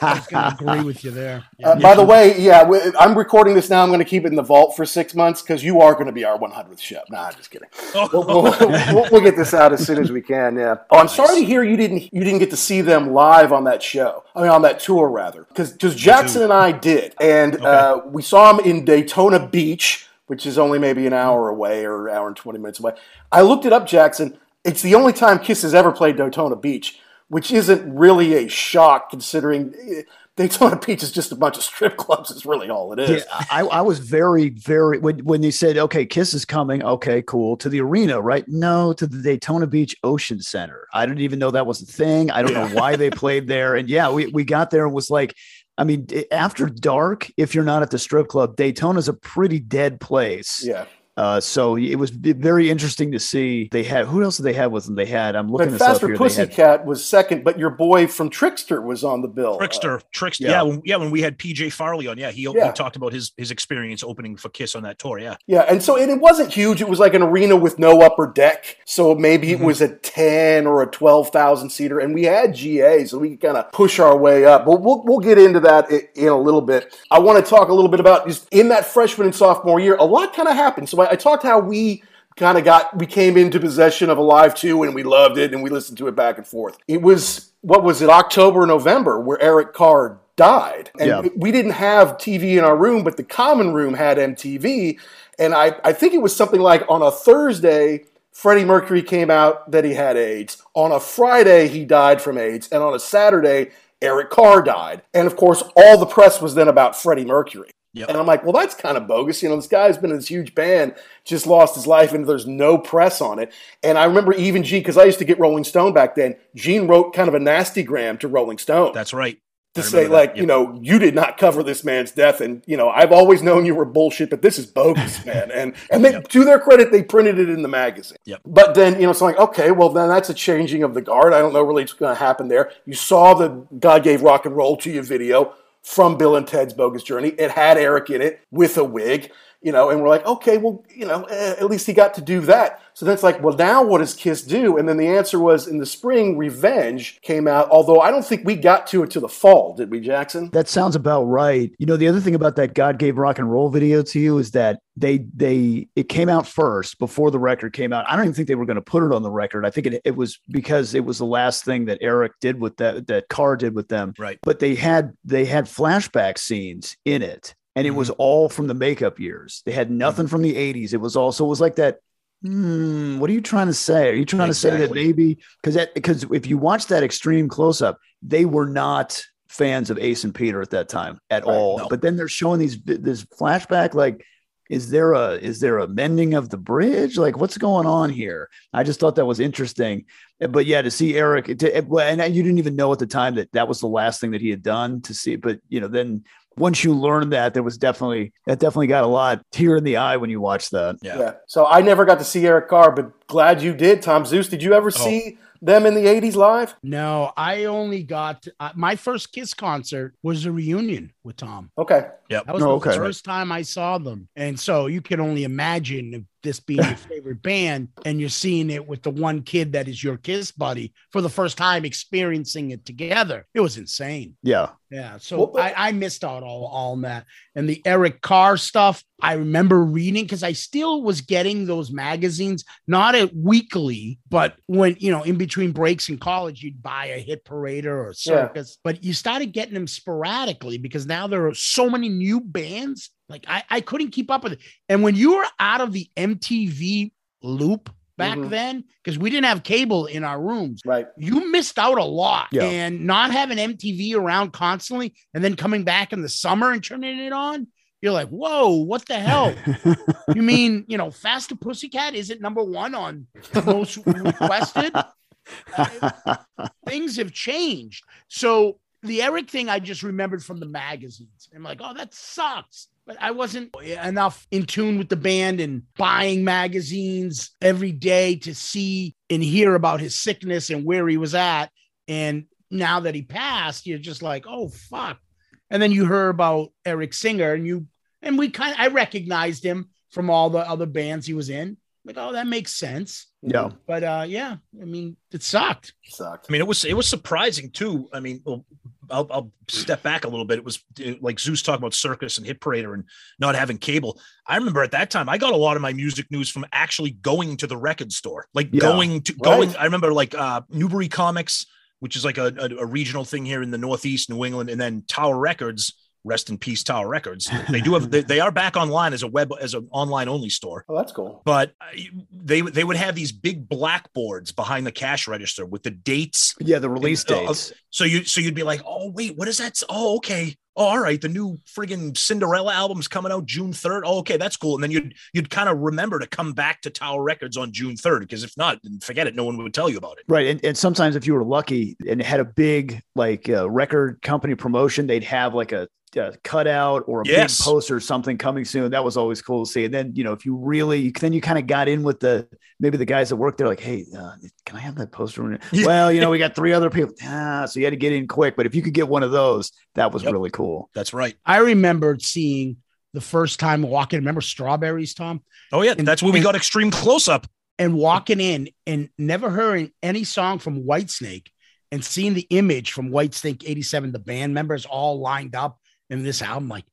I was going to agree with you there. Uh, by the way, yeah, we- I'm recording this now. I'm going to keep it in the vault for six months because you are going to be our 100th show. Nah, I'm just kidding. We'll, we'll, we'll, we'll get this out as soon as we can. Yeah. Oh, I'm sorry to hear you didn't you didn't get to see them live on that show. I mean, on that tour rather, because because Jackson and I did, and uh, we saw them in Daytona Beach, which is only maybe an hour away or an hour and 20 minutes away. I looked it up, Jackson. It's the only time Kiss has ever played Daytona Beach, which isn't really a shock considering. eh, Daytona Beach is just a bunch of strip clubs. Is really all it is. Yeah, I, I was very, very when when they said, "Okay, Kiss is coming." Okay, cool. To the arena, right? No, to the Daytona Beach Ocean Center. I didn't even know that was a thing. I don't know why they played there. And yeah, we we got there and was like, I mean, after dark, if you're not at the strip club, Daytona's a pretty dead place. Yeah. Uh, so it was very interesting to see. They had who else did they have with them? They had. I'm looking But this up Faster here. They had Pussycat was second, but your boy from Trixter was on the bill. Uh, Trixter, Trixter. yeah. Yeah, when, yeah. When we had PJ Farley on, yeah, he, Yeah. he talked about his his experience opening for Kiss on that tour. Yeah. yeah, and so and it wasn't huge. It was like an arena with no upper deck. So maybe it was a 10 or a 12,000 seater. And we had GA, so we could kind of push our way up. But we'll, we'll get into that i- in a little bit. I want to talk a little bit about just in that freshman and sophomore year, a lot kind of happened. So I, I talked how we kind of got we came into possession of Alive 2 and we loved it and we listened to it back and forth. It was what was it October November where Eric Carr died. And Yeah. we didn't have TV in our room, but the common room had MTV. And I, I think it was something like on a Thursday, Freddie Mercury came out that he had AIDS. On a Friday, he died from AIDS. And on a Saturday, Eric Carr died. And of course, all the press was then about Freddie Mercury. Yep. And I'm like, well, that's kind of bogus. You know, this guy's been in this huge band, just lost his life, and there's no press on it. And I remember even Gene, because I used to get Rolling Stone back then, Gene wrote kind of a nasty gram to Rolling Stone. That's right. to say remember like that, you know you did not cover this man's death and you know I've always known you were bullshit but this is bogus man and and they, to their credit they printed it in the magazine Yep. but then you know it's like okay well then that's a changing of the guard I don't know really what's going to happen there you saw the God gave rock and roll to you video from Bill and Ted's Bogus Journey. It had Eric in it with a wig you know and we're like okay well you know eh, at least he got to do that so then it's like well now what does Kiss do and then the answer was in the spring Revenge came out although I don't think we got to it to the fall did we Jackson That sounds about right. You know, the other thing about that God gave rock and roll video to you is that they they it came out first before the record came out. I don't even think they were going to put it on the record. I think it, it was because it was the last thing that Eric did with that that Carr did with them. Right. But they had they had flashback scenes in it, and it was all from the makeup years. They had nothing from the '80s. It was also it was like that. Hmm, what are you trying to say? Are you trying to say that maybe because that because if you watch that X-treme Close-Up, they were not fans of Ace and Peter at that time at Right, all. no. But then they're showing these this flashback like is there a is there a mending of the bridge like what's going on here i just thought that was interesting but yeah to see eric to, and you didn't even know at the time that that was the last thing that he had done to see but you know then once you learned that there was definitely that definitely got a lot tear in the eye when you watched that Yeah. Yeah. So I never got to see Eric Carr, but glad you did, Tom Zeus. Did you ever see them in the 80s live? No, I only got uh, my first Kiss concert was a reunion with Tom. Okay. Yep. That was Oh, the okay. first time I saw them. And so you can only imagine if this being your favorite band and you're seeing it with the one kid that is your Kiss buddy for the first time experiencing it together. It was insane. yeah Yeah. So Well, I, I missed out all, all on that. And the Eric Carr stuff, I remember reading because I still was getting those magazines, not at weekly, but when, you know, in between breaks in college, you'd buy a hit parader or a Yeah. circus, but you started getting them sporadically because now there are so many new bands. Like I, I couldn't keep up with it. And when you were out of the MTV loop back Mhm. then, because we didn't have cable in our rooms, Right. you missed out a lot. Yeah. And not having MTV around constantly and then coming back in the summer and turning it on, you're like, whoa, what the hell? you mean, you know, Fast Faster Pussycat isn't number one on most requested? Uh, things have changed. So the Eric thing I just remembered from the magazines. I'm like, oh, that sucks. But I wasn't enough in tune with the band and buying magazines every day to see and hear about his sickness and where he was at. And now that he passed, you're just like, oh fuck. And then you heard about Eric Singer and you and we kind of I recognized him from all the other bands he was in. Like, oh, that makes sense. yeah But uh yeah, I mean, it sucked. Sucked. I mean, it was it was surprising too. I mean, well, I'll, I'll step back a little bit. It was uh, like Zeus talking about circus and hit parader and not having cable. I remember at that time, I got a lot of my music news from actually going to the record store, like Yeah. going to Right. going. I remember like uh, Newbury Comics, which is like a, a, a regional thing here in the Northeast, New England, and then Tower Records. Rest in peace, Tower Records. They do have they, they are back online as a web as an online only store Oh, that's cool. but uh, they they would have these big blackboards behind the cash register with the dates. yeah the release Uh, uh, dates So you so you'd be like, oh wait, what is that? Oh okay. Oh, all right, the new friggin' Cinderella album's coming out June third. Oh, okay, that's cool. And then you'd you'd kind of remember to come back to Tower Records on June third because if not, then forget it. No one would tell you about it. Right. And, and sometimes if you were lucky and had a big like uh, record company promotion, they'd have like a, cutout or a Yes. big poster or something coming soon. That was always cool to see. And then, you know, if you really, then you kind of got in with the, maybe the guys that work there, like, Hey, uh, can I have that poster? Well, you know, we got three other people. Ah, so you had to get in quick, but if you could get one of those, that was Yep. really cool. That's right. I remembered seeing the first time walking. Remember strawberries, Tom? Oh yeah, And- that's when we and- got X-treme Close-Up. and walking in and never hearing any song from Whitesnake and seeing the image from Whitesnake 87, the band members all lined up in this album, like,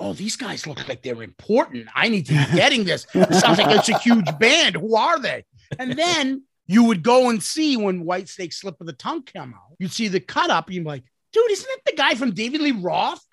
oh, these guys look like they're important. I need to be getting this. It sounds like it's a huge band. Who are they? And then you would go and see when Whitesnake Slip of the Tongue came out, you'd see the cut up, and you'd be like, dude, isn't that the guy from David Lee Roth?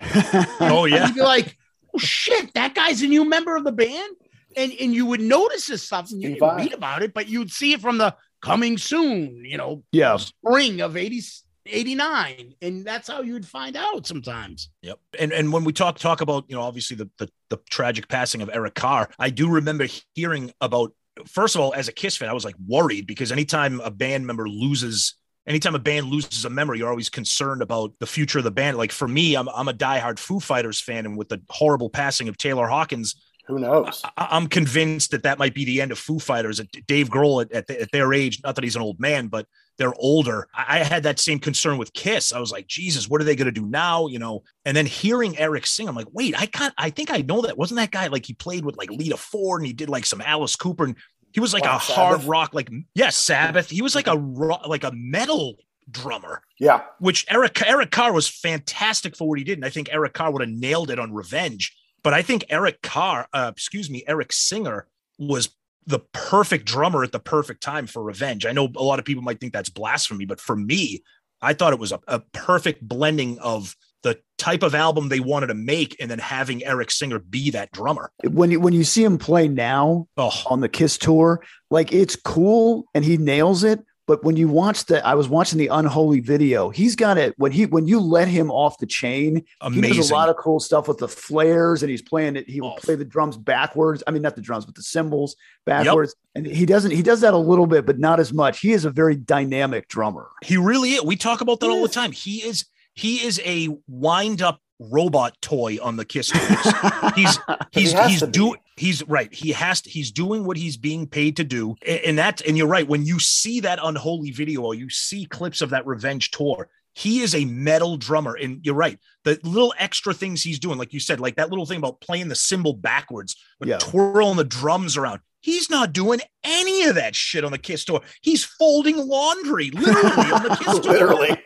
Oh yeah. you'd be like, oh shit, that guy's a new member of the band. And and you would notice this stuff and you Steve didn't read about it, but you'd see it from the coming soon, you know, Yeah. spring of 80, 89. And that's how you would find out sometimes. Yep. And and when we talk talk about, you know, obviously the the, the tragic passing of Eric Carr, I do remember hearing about first of all, as a Kiss fan, I was like worried because anytime a band member loses anytime a band loses a member, you're always concerned about the future of the band. Like for me, I'm I'm a diehard Foo Fighters fan, and with the horrible passing of Taylor Hawkins, Who knows? I, am convinced that that might be the end of Foo Fighters. Uh, Dave Grohl at, at, the, at, their age, not that he's an old man, but they're older. I, I had that same concern with Kiss. I was like, Jesus, what are they going to do now? You know, and then hearing Eric sing, I'm like, wait, I can't. I think I know that. Wasn't that guy like he played with like Lita Ford and he did like some Alice Cooper and he was like wow, a Sabbath. hard rock, like yes, Sabbath. He was like a rock, like a metal drummer. Yeah. Which Eric Eric Carr was fantastic for what he did, and I think Eric Carr would have nailed it on Revenge. But I think Eric Carr, uh, excuse me, Eric Singer was the perfect drummer at the perfect time for Revenge. I know a lot of people might think that's blasphemy, but for me, I thought it was a, a perfect blending of the type of album they wanted to make and then having Eric Singer be that drummer. When you when you see him play now oh. on the Kiss tour, like it's cool and he nails it, but when you watch the, I was watching the unholy video. He's got it when he when you let him off the chain. Amazing. He does a lot of cool stuff with the flares, and he's playing it. He will oh. play the drums backwards. I mean, not the drums, but the cymbals backwards. Yep. And he doesn't. He does that a little bit, but not as much. He is a very dynamic drummer. He really is. We talk about that all the time. He is. He is a wind up robot toy on the Kiss he's he's he he's doing he's right. He has to, he's doing what he's being paid to do. And, and that and you're right. When you see that unholy video or you see clips of that revenge tour, he is a metal drummer. And you're right. The little extra things he's doing, like you said, like that little thing about playing the cymbal backwards, but yeah. twirling the drums around. He's not doing any of that shit on the Kiss tour. He's folding laundry, literally on the Kiss tour. literally.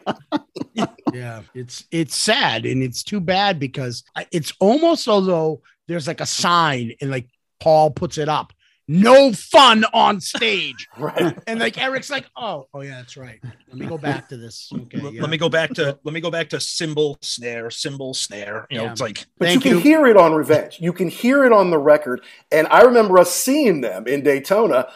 yeah, it's it's sad and it's too bad because it's almost although there's like a sign and like Paul puts it up. No fun on stage. right. And like Eric's like, oh, oh yeah, that's right. Let me go back to this. Okay. Let, yeah. let me go back to let me go back to cymbal snare, cymbal snare. You know, yeah. it's like But you can you. hear it on Revenge. You can hear it on the record. And I remember us seeing them in Daytona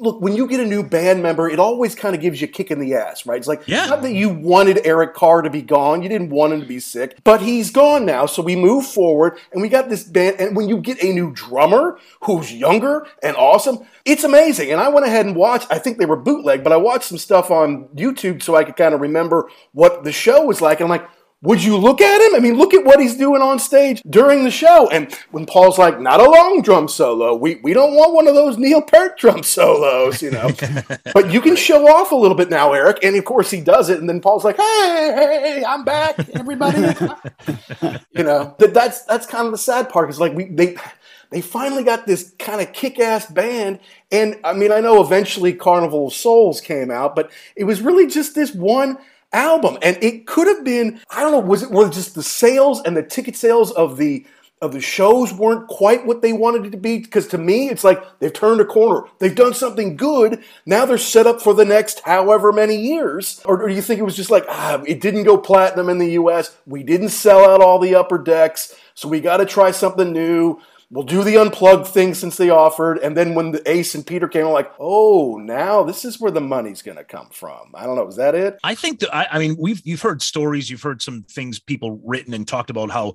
look, when you get a new band member, it always kind of gives you a kick in the ass, right? It's like, yeah. not that you wanted Eric Carr to be gone, you didn't want him to be sick, but he's gone now. So we move forward and we got this band. And when you get a new drummer who's younger and awesome, it's amazing. And I went ahead and watched, I think they were bootleg, but I watched some stuff on YouTube so I could kind of remember what the show was like. And I'm like, would you look at him? I mean, look at what he's doing on stage during the show. And when Paul's like, not a long drum solo, we, we don't want one of those Neil Peart drum solos, you know. but you can show off a little bit now, Eric. And of course he does it. And then Paul's like, hey, hey, I'm back, everybody. you know, that, that's that's kind of the sad part. Is like we they they finally got this kind of kick-ass band and i mean i know eventually carnival of souls came out but it was really just this one album. And it could have been, I don't know, was it were just the sales and the ticket sales of the of the shows weren't quite what they wanted it to be? Because to me it's like they've turned a corner. They've done something good. Now they're set up for the next however many years. Or, or do you think it was just like ah it didn't go platinum in the us we didn't sell out all the upper decks. So we got to try something new we'll do the unplugged thing since they offered. And then when the Ace and Peter came, I'm like, oh, now this is where the money's going to come from. I don't know. Is that it? I think that, I, I, mean, we've, you've heard stories, you've heard some things people written and talked about how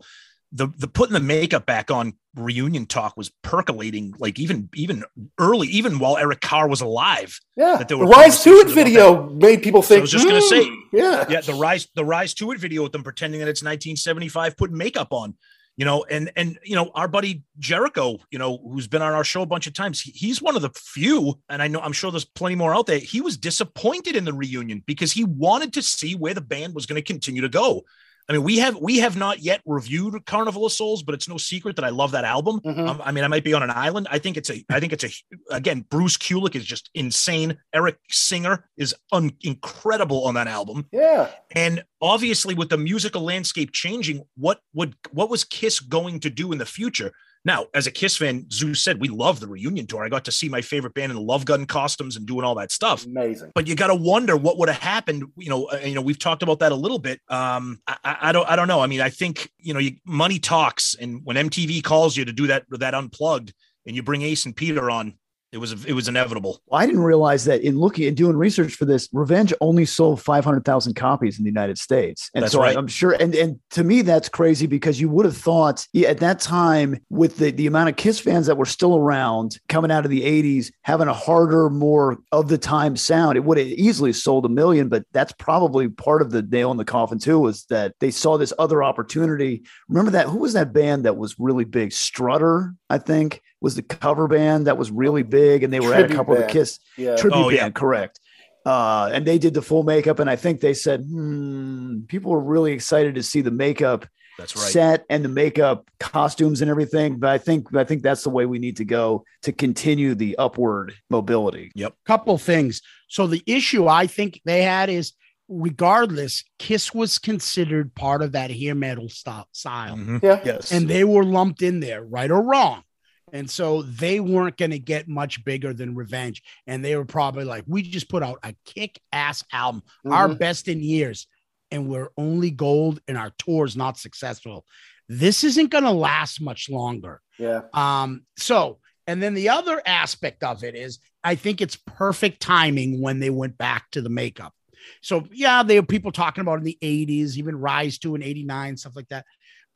the, the putting the makeup back on reunion talk was percolating like even even early even while Eric Carr was alive yeah that there were the rise to it video made people think so I was just gonna say hmm, yeah yeah the rise the rise to it video with them pretending that it's 1975 putting makeup on you know and and you know our buddy jericho you know who's been on our show a bunch of times he, he's one of the few and i know i'm sure there's plenty more out there he was disappointed in the reunion because he wanted to see where the band was going to continue to go I mean, we have we have not yet reviewed Carnival of Souls, but it's no secret that I love that album. Mm-hmm. Um, I mean, I might be on an island. I think it's a. I think it's a. Again, Bruce Kulick is just insane. Eric Singer is un- incredible on that album. Yeah. And obviously, with the musical landscape changing, what would what was Kiss going to do in the future? Now, as a Kiss fan, Zeus said we love the reunion tour. I got to see my favorite band in the Love Gun costumes and doing all that stuff. Amazing. But you got to wonder what would have happened. You know, uh, you know, we've talked about that a little bit. Um, I, I don't, I don't know. I mean, I think you know, you, money talks, and when MTV calls you to do that that unplugged, and you bring Ace and Peter on, It was it was inevitable. Well, I didn't realize that in looking and doing research for this, Revenge only sold 500,000 copies in the United States. And That's so right. I'm sure, and, and to me, that's crazy because you would have thought yeah, at that time, with the, the amount of Kiss fans that were still around coming out of the 80s, having a harder, more of the time sound, it would have easily sold a million. But that's probably part of the nail in the coffin, too, was that they saw this other opportunity. Remember that? Who was that band that was really big? Strutter, I think, was the cover band that was really big. And they were at a Tribute couple of band. the Kiss Yeah. tribute Oh, band, yeah. correct. Uh, and they did the full makeup, and I think they said, hmm, people were really excited to see the makeup That's right. set and the makeup costumes and everything. But I think I think that's the way we need to go to continue the upward mobility. Yep. Couple things. So the issue I think they had is regardless, Kiss was considered part of that hair metal style style. Mhm. Yeah. Yes, And they were lumped in there, right or wrong. And so they weren't going to get much bigger than Revenge. And they were probably like, we just put out a kick ass album, our Mhm. best in years, and we're only gold and our tour's not successful. This isn't going to last much longer. Yeah. Um, so, and then the other aspect of it is I think it's perfect timing when they went back to the makeup. So, yeah, there were people talking about in the 80s, even Rise to in 89, stuff like that.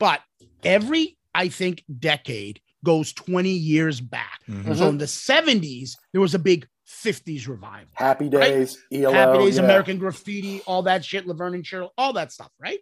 But every, I think, decade goes 20 years back. Mhm. So in the 70s, there was a big 50s revival. Happy Right? Days, ELO. Happy Days, yeah. American Graffiti, all that shit, Laverne and Shirley, all that stuff, right?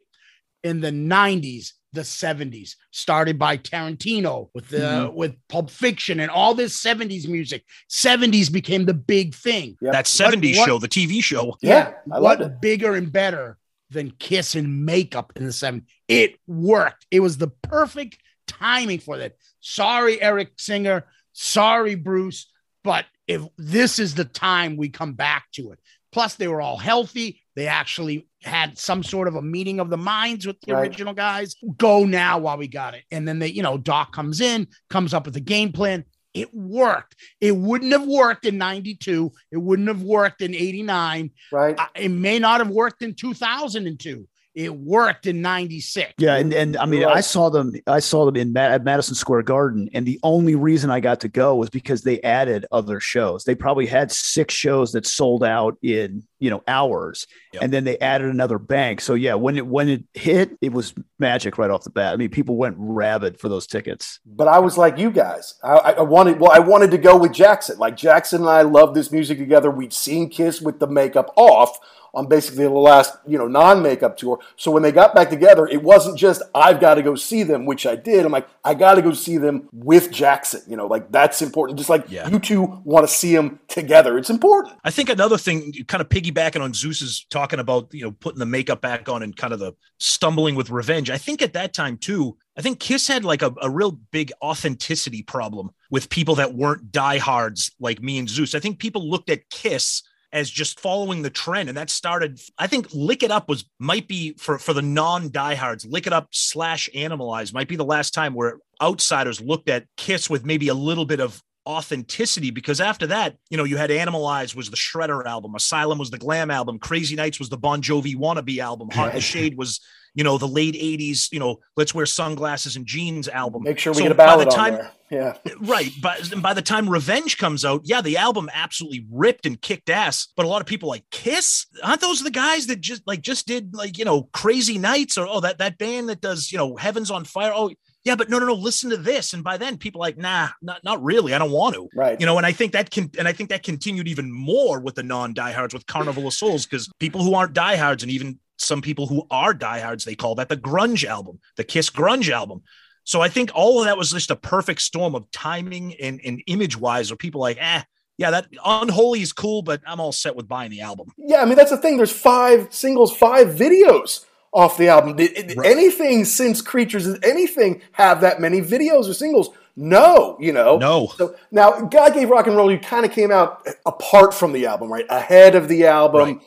In the 90s, the 70s, started by Tarantino with the Mm-hmm. with Pulp Fiction and all this 70s music. 70s became the big thing. Yep. That 70s what- show, the TV show. Yeah, I what loved it. bigger and better than Kiss and makeup in the 70s? It worked. It was the perfect timing for that. Sorry, Eric Singer. Sorry, Bruce. But if this is the time we come back to it. Plus, they were all healthy. They actually had some sort of a meeting of the minds with the Right. original guys. Go now while we got it. And then they, you know, Doc comes in, comes up with a game plan. It worked. It wouldn't have worked in 92. It wouldn't have worked in 89. Right. Uh, It may not have worked in 2002. It worked in 96. Yeah, and, and I mean, right. I saw them. I saw them in Ma- at Madison Square Garden, and the only reason I got to go was because they added other shows. They probably had six shows that sold out in you know hours, Yep. and then they added another bank. So yeah, when it when it hit, it was magic right off the bat. I mean, people went rabid for those tickets. But I was like you guys. I, I I wanted well, I wanted to go with Jackson. Like Jackson and I love this music together. We'd seen Kiss with the makeup off on basically the last, you know, non-makeup tour. So when they got back together, it wasn't just I've got to go see them, which I did. I'm like, I got to go see them with Jackson. You know, like that's important. Just like Yeah. you two want to see them together. It's important. I think another thing, kind of piggybacking on Zeus's talking about, you know, putting the makeup back on and kind of the stumbling with revenge. I think at that time too, I think Kiss had like a, a real big authenticity problem with people that weren't diehards like me and Zeus. I think people looked at Kiss as just following the trend, and that started. I think "Lick It Up" was might be for for the non diehards. "Lick It Up" slash "Animalize" might be the last time where outsiders looked at Kiss with maybe a little bit of authenticity because after that, you know, you had Animalize was the Shredder album, Asylum was the glam album, Crazy Nights was the Bon Jovi wannabe album, Hot in the Shade was, you know, the late 80s, you know, Let's Wear Sunglasses and Jeans album. Make sure we So get a by the time, on there. Yeah. Right. But by the time Revenge comes out, yeah, the album absolutely ripped and kicked ass. But a lot of people like Kiss, aren't those the guys that just like just did like, you know, crazy nights or oh that that band that does, you know, Heavens on Fire. Oh, yeah, but no, no, no, listen to this. And by then people like, nah, not not really. I don't want to. Right. You know, and I think that can and I think that continued even more with the non-diehards with Carnival of Souls, because people who aren't diehards and even some people who are diehards, they call that the grunge album, the Kiss grunge album. So I think all of that was just a perfect storm of timing and, and image wise, where people like, eh, yeah, that unholy is cool, but I'm all set with buying the album. Yeah, I mean that's the thing. There's five singles, five videos off the album. Did, Right. anything since Creatures? Anything have that many videos or singles? No, you know. No. So now, God gave rock and roll. You kind of came out apart from the album, right? Ahead of the album,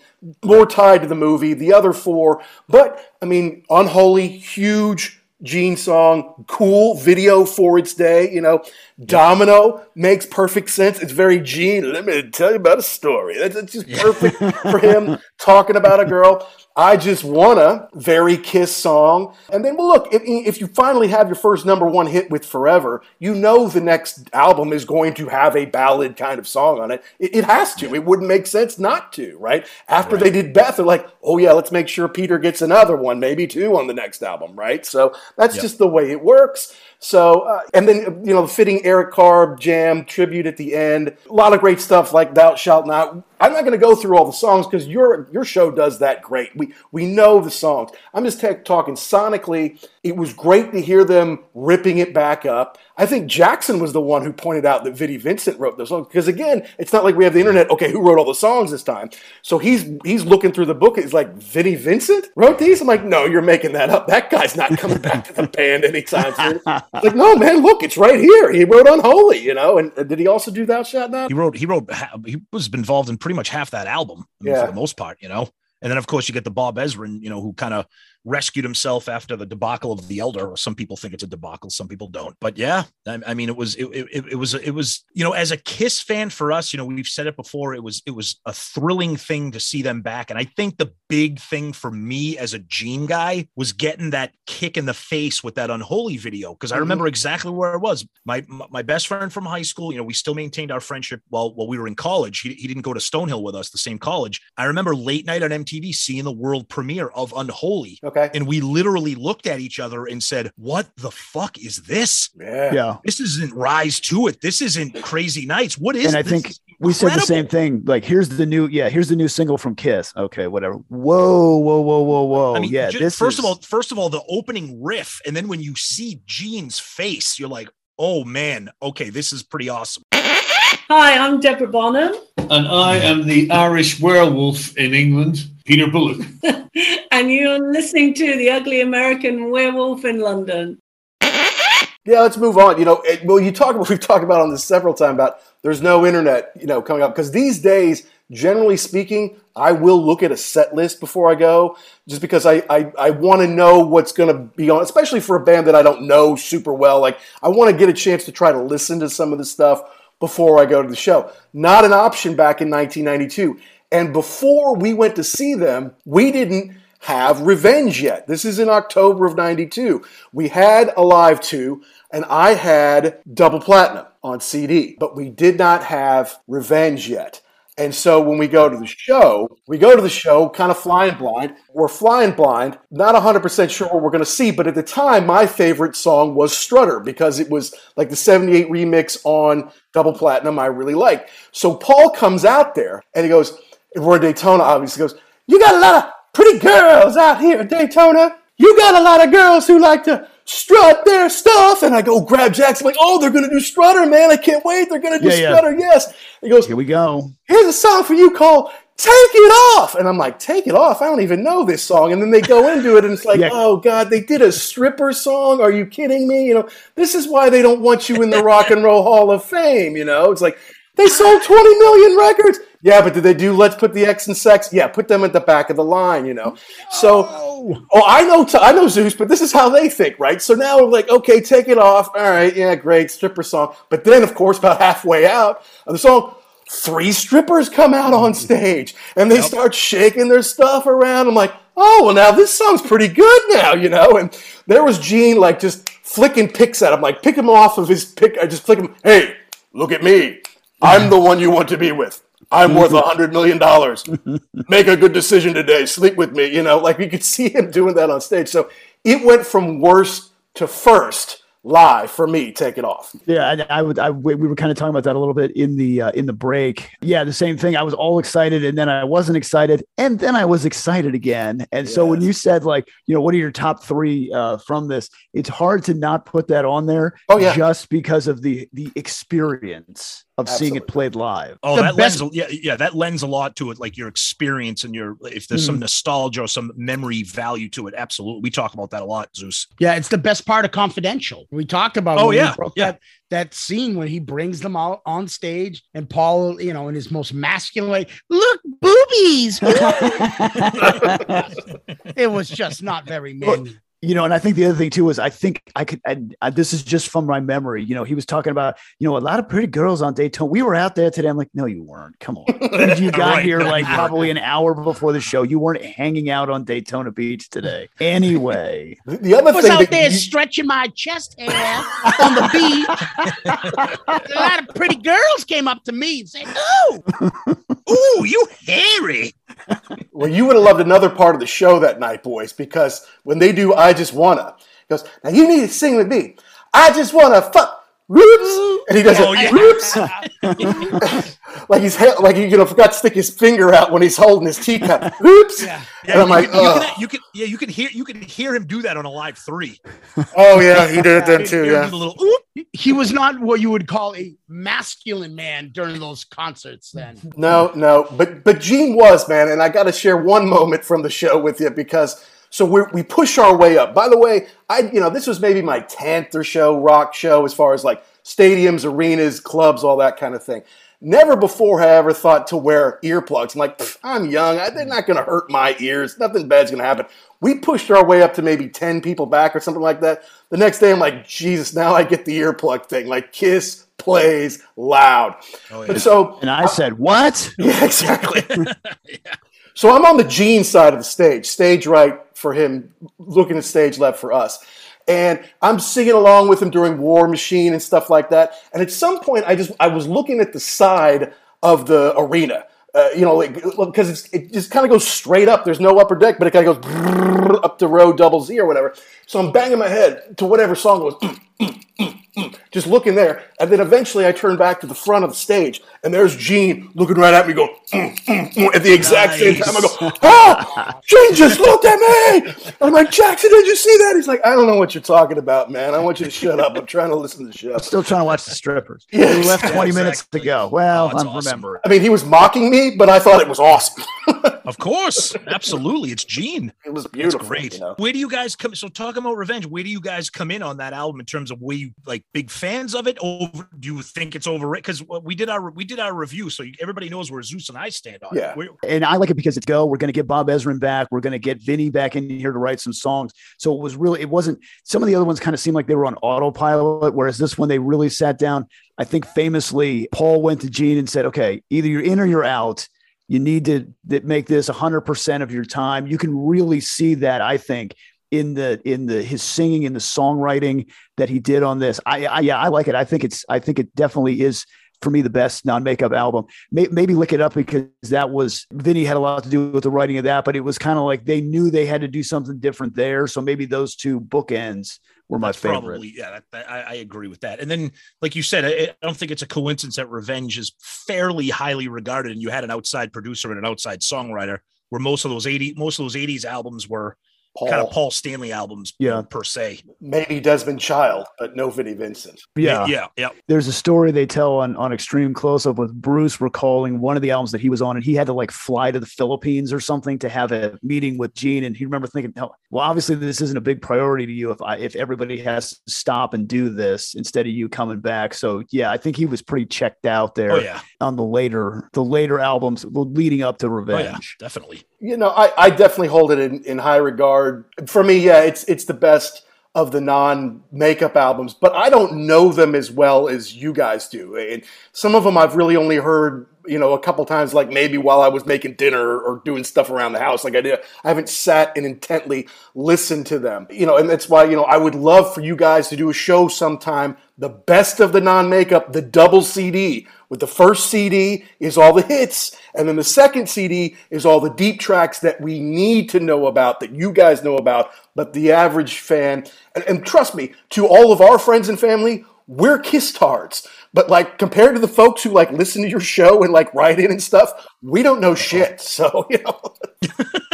more tied to the movie. The other four, but I mean, unholy, huge. Gene song, cool video for its day. You know, Domino makes perfect sense. It's very Gene. Let me tell you about a story. That's, that's just perfect for him talking about a girl. I Just Wanna, very Kiss song. And then, well, look, if, if you finally have your first number one hit with Forever, you know the next album is going to have a ballad kind of song on it. It, it has to. It wouldn't make sense not to, right? After Right. they did Beth, they're like, oh, yeah, let's make sure Peter gets another one, maybe two on the next album, right? So that's Yep. just the way it works. So, uh, and then, you know, the fitting Eric Carr jam tribute at the end. A lot of great stuff like Thou Shalt Not. I'm not going to go through all the songs because your your show does that great. We we know the songs. I'm just ta- talking sonically. It was great to hear them ripping it back up. I think Jackson was the one who pointed out that Vinnie Vincent wrote those songs because again, it's not like we have the internet. Okay, who wrote all the songs this time? So he's he's looking through the book. He's like, Vinnie Vincent wrote these. I'm like, no, you're making that up. That guy's not coming back to the band anytime soon. Like, no, man, look, it's right here. He wrote Unholy, you know. And did he also do Thou Shalt Not? He wrote, he wrote, he was involved in pretty much half that album I mean, Yeah. for the most part, you know. And then, of course, you get the Bob Ezrin, you know, who kind of rescued himself after the debacle of the Elder. Or some people think it's a debacle, some people don't. But yeah, I, I mean, it was, it, it, it was, it was, you know, as a Kiss fan for us, you know, we've said it before. It was, it was a thrilling thing to see them back. And I think the big thing for me as a Gene guy was getting that kick in the face with that Unholy video because I Mhm. remember exactly where I was. My my best friend from high school, you know, we still maintained our friendship while while we were in college. He, he didn't go to Stonehill with us, the same college. I remember late night on MTV seeing the world premiere of Unholy. Okay. And we literally looked at each other and said, What the fuck is this? Yeah. Yeah. This isn't Rise to It. This isn't Crazy Nights. What is and I this? think we said the same thing. Like, here's the new, yeah, here's the new single from Kiss. Okay, whatever. Whoa, whoa, whoa, whoa, whoa. I mean, yeah, ju- this first is, of all, first of all, the opening riff, and then when you see Gene's face, you're like, oh man, okay, this is pretty awesome. Hi, I'm Deborah Bonham, And I am the Irish werewolf in England, Peter Bullock. and you're listening to The Ugly American Werewolf in London. Yeah, let's move on. You know, it, well, you talk about we've talked about on this several times about there's no internet, you know, coming up because these days, generally speaking, I will look at a set list before I go, just because I I, I want to know what's going to be on, especially for a band that I don't know super well. Like I want to get a chance to try to listen to some of the stuff before I go to the show. Not an option back in 1992, and before we went to see them, we didn't have Revenge yet. This is in October of 92. We had Alive 2 and I had Double Platinum on CD, but we did not have Revenge yet. And so when we go to the show, we go to the show kind of flying blind. We're flying blind, not 100% sure what we're going to see, but at the time, my favorite song was Strutter because it was like the 78 remix on Double Platinum I really liked. So Paul comes out there and he goes, and Daytona, obviously, goes, You got a lot of pretty girls out here at Daytona. You got a lot of girls who like to strut their stuff. And I go grab Jackson, like, oh, they're going to do Strutter, man. I can't wait. They're going to do Yeah, yeah. Strutter. Yes. He goes, here we go. here's a song for you called Take It Off. And I'm like, Take It Off? I don't even know this song. And then they go into it and it's like, Yeah. oh God, they did a stripper song. Are you kidding me? You know, this is why they don't want you in the Rock and Roll Hall of Fame. You know, it's like, they sold 20 million records. Yeah, but did they do Let's Put the X in Sex? Yeah, put them at the back of the line, you know. So, oh, I know, t- I know Zeus, but this is how they think, right? So now we're like, okay, take it off. All right, yeah, great, stripper song. But then, of course, about halfway out of the song, three strippers come out on mm-hmm. stage and they start shaking their stuff around. I'm like, oh, well, now this song's pretty good now, you know? And there was Gene, like, just flicking picks at him, like, pick him off of his pick. I just flick him, hey, look at me. I'm the one you want to be with. I'm worth a hundred million dollars. Make a good decision today. Sleep with me. You know, like we could see him doing that on stage. So it went from worst to first live for me. Take it off. Yeah, I, I would. I we we were kind of talking about that a little bit in the uh, in the break. Yeah, the same thing. I was all excited, and then I wasn't excited, and then I was excited again. And so when you said like, you know, what are your top three uh, from this? It's hard to not put that on there. Oh, yeah. just because of the the experience of seeing it played live. Oh, The that best- lends, yeah, yeah, that lends a lot to it, like your experience and your, if there's Mm. some nostalgia or some memory value to it. Absolutely. We talk about that a lot, Zeus. Yeah, it's the best part of Confidential. We talked about. Oh, yeah, broke yeah. That, that scene when he brings them out on stage and Paul, you know, in his most masculine way, look, boobies. it was just not very manly. You know, and I think the other thing too is I think I could. And uh, this is just from my memory. You know, he was talking about you know a lot of pretty girls on Daytona. We were out there today. I'm like, no, you weren't. Come on, you got Right. here like probably an hour before the show. You weren't hanging out on Daytona Beach today. Anyway, The, the other I was thing out there you- stretching my chest hair on the beach. a lot of pretty girls came up to me and said, "Oh, Ooh, you hairy. Well, you would have loved another part of the show that night, boys, because when they do I Just Wanna, goes, Now you need to sing with me. I just wanna fuck roots. And he does Oh, it, yeah. like he's he- like he you know forgot to stick his finger out when he's holding his teacup. Roots. Yeah, And I'm you like, can, you, can, you can, yeah, you can hear, you can hear him do that on a live three. Oh yeah, he did it then too. Yeah. little oop. he was not what you would call a masculine man during those concerts." Then No, no, but but Gene was man, and I got to share one moment from the show with you because so we we push our way up. By the way, I you know this was maybe my tenth or show rock show as far as like stadiums, arenas, clubs, all that kind of thing. Never before have I ever thought to wear earplugs. I'm like, I'm young. I- They're not going to hurt my ears. Nothing bad's going to happen. We pushed our way up to maybe 10 people back or something like that. The next day, I'm like, Jesus, now I get the earplug thing. Like, Kiss plays loud. Oh, But so and I said, "What?" yeah, exactly. So I'm on the Gene side of the stage, stage right for him, looking at stage left for us. And I'm singing along with him during War Machine and stuff like that. And at some point, I just I was looking at the side of the arena, uh, you know, like because it just kind of goes straight up. There's no upper deck, but it kind of goes up to row double Z or whatever. So I'm banging my head to whatever song it was. just looking there. And then eventually I turn back to the front of the stage, and there's Gene looking right at me, going, at the exact same time. I go, ah, Gene just looked at me. I'm like, Jackson, did you see that? He's like, I don't know what you're talking about, man. I want you to shut up. I'm trying to listen to the show. I'm still trying to watch the strippers. Yeah, we left exactly. 20 minutes to go. Well, Oh, I'm awesome. remembering. I mean, he was mocking me, but I thought it was awesome. Of course, absolutely. It's Gene. It was That's beautiful. great. you know? Where do you guys come? So talking about Revenge, where do you guys come in on that album in terms of where you like big fans of it? Over? Do you think it's overrated? Because we did our we did our review, so everybody knows where Zeus and I stand on Yeah. it. Where- and I like it because it's go. We're going to get Bob Ezrin back. We're going to get Vinnie back in here to write some songs. So it was really, it wasn't. Some of the other ones kind of seemed like they were on autopilot, whereas this one they really sat down. I think famously, Paul went to Gene and said, "Okay, either you're in or you're out. You need to th- make this 100 percent of your time." You can really see that. I think in the in the his singing and the songwriting that he did on this. I, I yeah, I like it. I think it's. I think it definitely is for me the best non-makeup album. May, maybe look it up because that was Vinnie had a lot to do with the writing of that, but it was kind of like they knew they had to do something different there. So maybe those two bookends were my That's favorite. Probably, yeah, I, I agree with that. And then, like you said, I, I don't think it's a coincidence that Revenge is fairly highly regarded, and you had an outside producer and an outside songwriter, where most of those eighty, most of those eighties albums were Paul, kind of Paul Stanley albums, Yeah. per se. maybe Desmond Child, but no Vinnie Vincent. Yeah. yeah, yeah. There's a story they tell on, on X-treme Close-Up with Bruce recalling one of the albums that he was on, and he had to like fly to the Philippines or something to have a meeting with Gene. And he remember thinking, oh, well, obviously this isn't a big priority to you if I if everybody has to stop and do this instead of you coming back. So yeah, I think he was pretty checked out oh, there Oh yeah, on the later the later albums leading up to oh Revenge. yeah, definitely. You know, I, I definitely hold it in, in high regard. For me, yeah, it's it's the best of the non makeup albums, but I don't know them as well as you guys do. And some of them I've really only heard, you know, a couple times, like maybe while I was making dinner or doing stuff around the house. Like I did, I haven't sat and intently listened to them, you know, and that's why, you know, I would love for you guys to do a show sometime, the best of the non makeup, the double CD. With the first CD is all the hits, and then the second CD is all the deep tracks that we need to know about, that you guys know about, but the average fan, and, and trust me, to all of our friends and family, we're kiss tards. But like compared to the folks who like listen to your show and like write in and stuff, we don't know shit. So you know,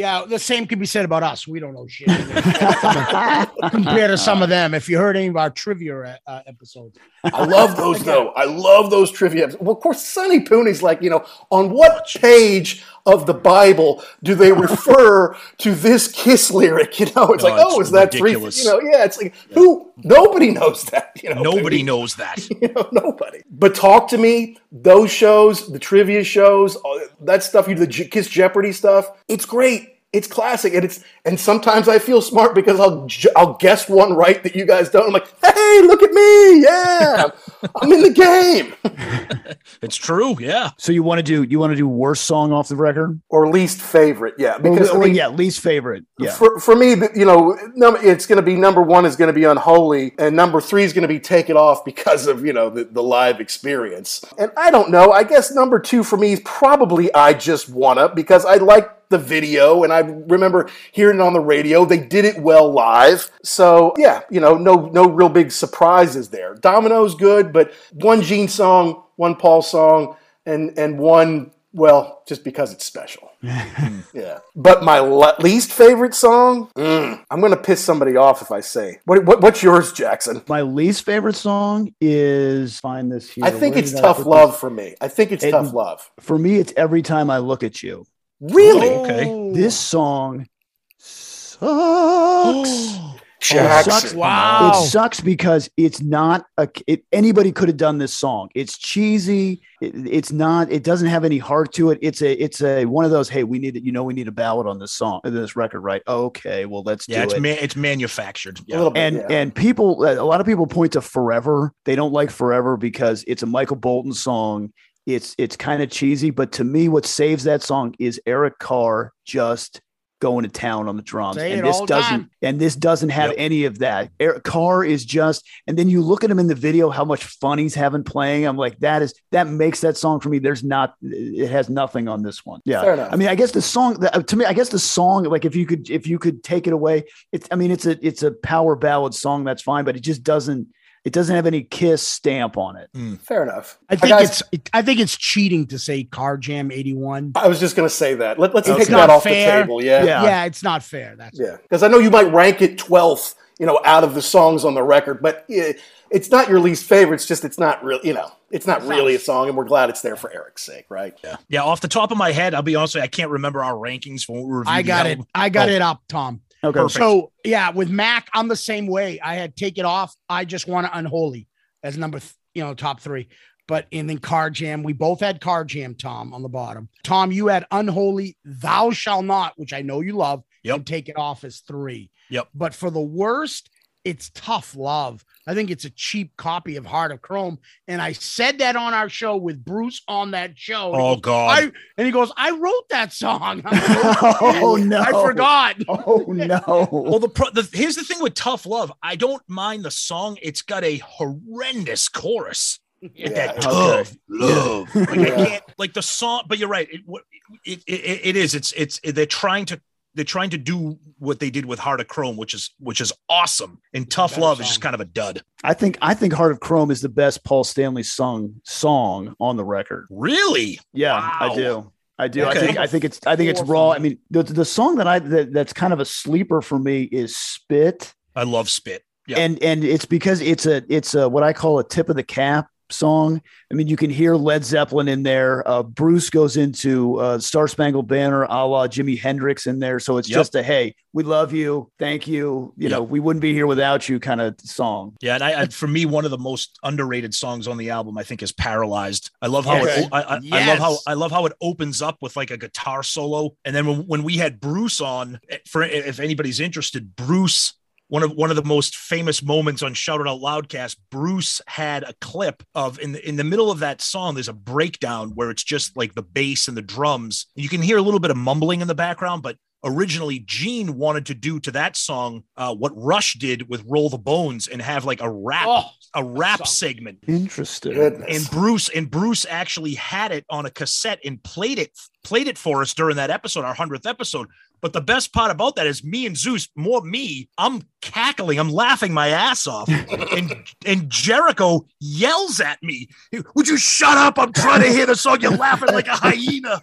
Yeah, the same could be said about us. We don't know shit compared to some of them. If you heard any of our trivia uh, episodes, I love those though. I love those trivia. episodes. Well, of course, Sonny Pooney's like, you know, on what page of the Bible do they refer to this kiss lyric? You know, it's Oh, like, oh, it's is that three? ridiculous. You know, yeah, it's like who? Nobody knows that. You know, Nobody baby. knows that. You know, nobody. But talk to me. Those shows, the trivia shows, that stuff. You do the Kiss Jeopardy stuff. It's great. It's classic, and it's and sometimes I feel smart because I'll I'll guess one right that you guys don't. I'm like, hey, look at me, yeah, I'm in the game. It's true. Yeah. So you want to do you want to do worst song off the record? Or least favorite, yeah, because or, I mean, yeah, least favorite. Yeah. For, for me, you know, it's going to be number one is going to be Unholy, and number three is going to be Take It Off because of, you know, the, the live experience. And I don't know, I guess number two for me is probably I Just Wanna because I like the video and I remember hearing it on the radio. They did it well live. So, yeah, you know, no no real big surprises there. Domino's good, but one Gene song, one Paul song, and and one well, just because it's special. yeah. But my le- least favorite song, Mm, I'm going to piss somebody off if I say. What, what, what's yours, Jackson? My least favorite song is find this here. I think Where it's Tough Love this? for me. I think it's It- Tough Love. For me, it's every time I look at you. Really? Oh, okay. This song sucks. Oh, Jackson. It sucks. Wow. It sucks because it's not a. It, anybody could have done this song. It's cheesy. It, it's not. It doesn't have any heart to it. It's a. It's a one of those. Hey, we need. It. You know, we need a ballad on this song, this record, right? Okay, well, let's Yeah. do It's it. man, it's manufactured. A Yeah. little bit, and yeah. and people, a lot of people point to Forever. They don't like Forever because it's a Michael Bolton song. It's it's kind of cheesy, but to me, what saves that song is Eric Carr just going to town on the drums, Say and this doesn't time. and this doesn't have Yep. any of that. Eric Carr is just, and then you look at him in the video, how much fun he's having playing. I'm like, that is that makes that song for me. There's not, it has nothing on this one. Yeah, Fair enough. I mean, I guess the song to me, I guess the song, like if you could, if you could take it away, it's, I mean, it's a, it's a power ballad song. That's fine, but it just doesn't, it doesn't have any Kiss stamp on it. Hmm. Fair enough. I think Guys, it's it, I think it's cheating to say Carr Jam 81. I was just going to say that. Let, let's It's take not that off fair. the table. Yeah. Yeah. Yeah. it's not fair. That's Yeah, because I know you might rank it 12th, you know, out of the songs on the record, but yeah, it's not your least favorite. It's just it's not real, you know, it's not really a song, and we're glad it's there for Eric's sake, right? Yeah. Yeah. Off the top of my head, I'll be honest, with you, I can't remember our rankings when we reviewed I the got it. I got Oh, it up, Tom. Okay. Perfect. So yeah, with Mac, I'm the same way. I had take it off. I just want to unholy as number, th- you know, top three. But in the Carr Jam, we both had Carr Jam, Tom, on the bottom. Tom, you had unholy, thou shall not, which I know you love. Yep. And take it off as three. Yep. But for the worst, it's tough love. I think it's a cheap copy of Heart of Chrome. And I said that on our show with Bruce on that show. And Oh goes, God. I, and he goes, I wrote that song. Like, oh, oh, oh no! I forgot. Oh no! Well, the, pro- the here's the thing with Tough Love. I don't mind the song. It's got a horrendous chorus. Yeah, that okay. tough love. Like I can't like the song, but you're right. It, it, it, it is. It's it's they're trying to they're trying to do what they did with Heart of Chrome, which is which is awesome. And Tough better Love is just kind of a dud. I think I think Heart of Chrome is the best Paul Stanley sung song on the record. Really? Yeah, Wow. I do. I do. I think I think it's I think it's raw. I mean, the, the song that I that, that's kind of a sleeper for me is Spit. I love Spit. Yeah. And and it's because it's a it's a what I call a tip of the cap song. I mean, you can hear Led Zeppelin in there. Uh, Bruce goes into uh, Star Spangled Banner, a la Jimi Hendrix in there. So it's Yep. just a hey, we love you, thank you. You know, we wouldn't be here without you kind of song. Yeah, and I, I for me, one of the most underrated songs on the album, I think, is "Paralyzed." I love how Okay. it. I, I, I love how I love how it opens up with like a guitar solo, and then when, when we had Bruce on, eh, for if anybody's interested, Bruce. One of one of the most famous moments on Shout It Out Loudcast, Bruce had a clip of in the in the middle of that song. There's a breakdown where it's just like the bass and the drums. You can hear a little bit of mumbling in the background, but originally Gene wanted to do to that song uh, what Rush did with Roll the Bones and have like a rap Oh, a rap segment. Interesting. Goodness. And Bruce and Bruce actually had it on a cassette and played it played it for us during that episode, our hundredth episode. But the best part about that is me and Zeus, more me, I'm cackling, I'm laughing my ass off, and and Jericho yells at me, "Would you shut up? I'm trying to hear the song. You're laughing like a hyena."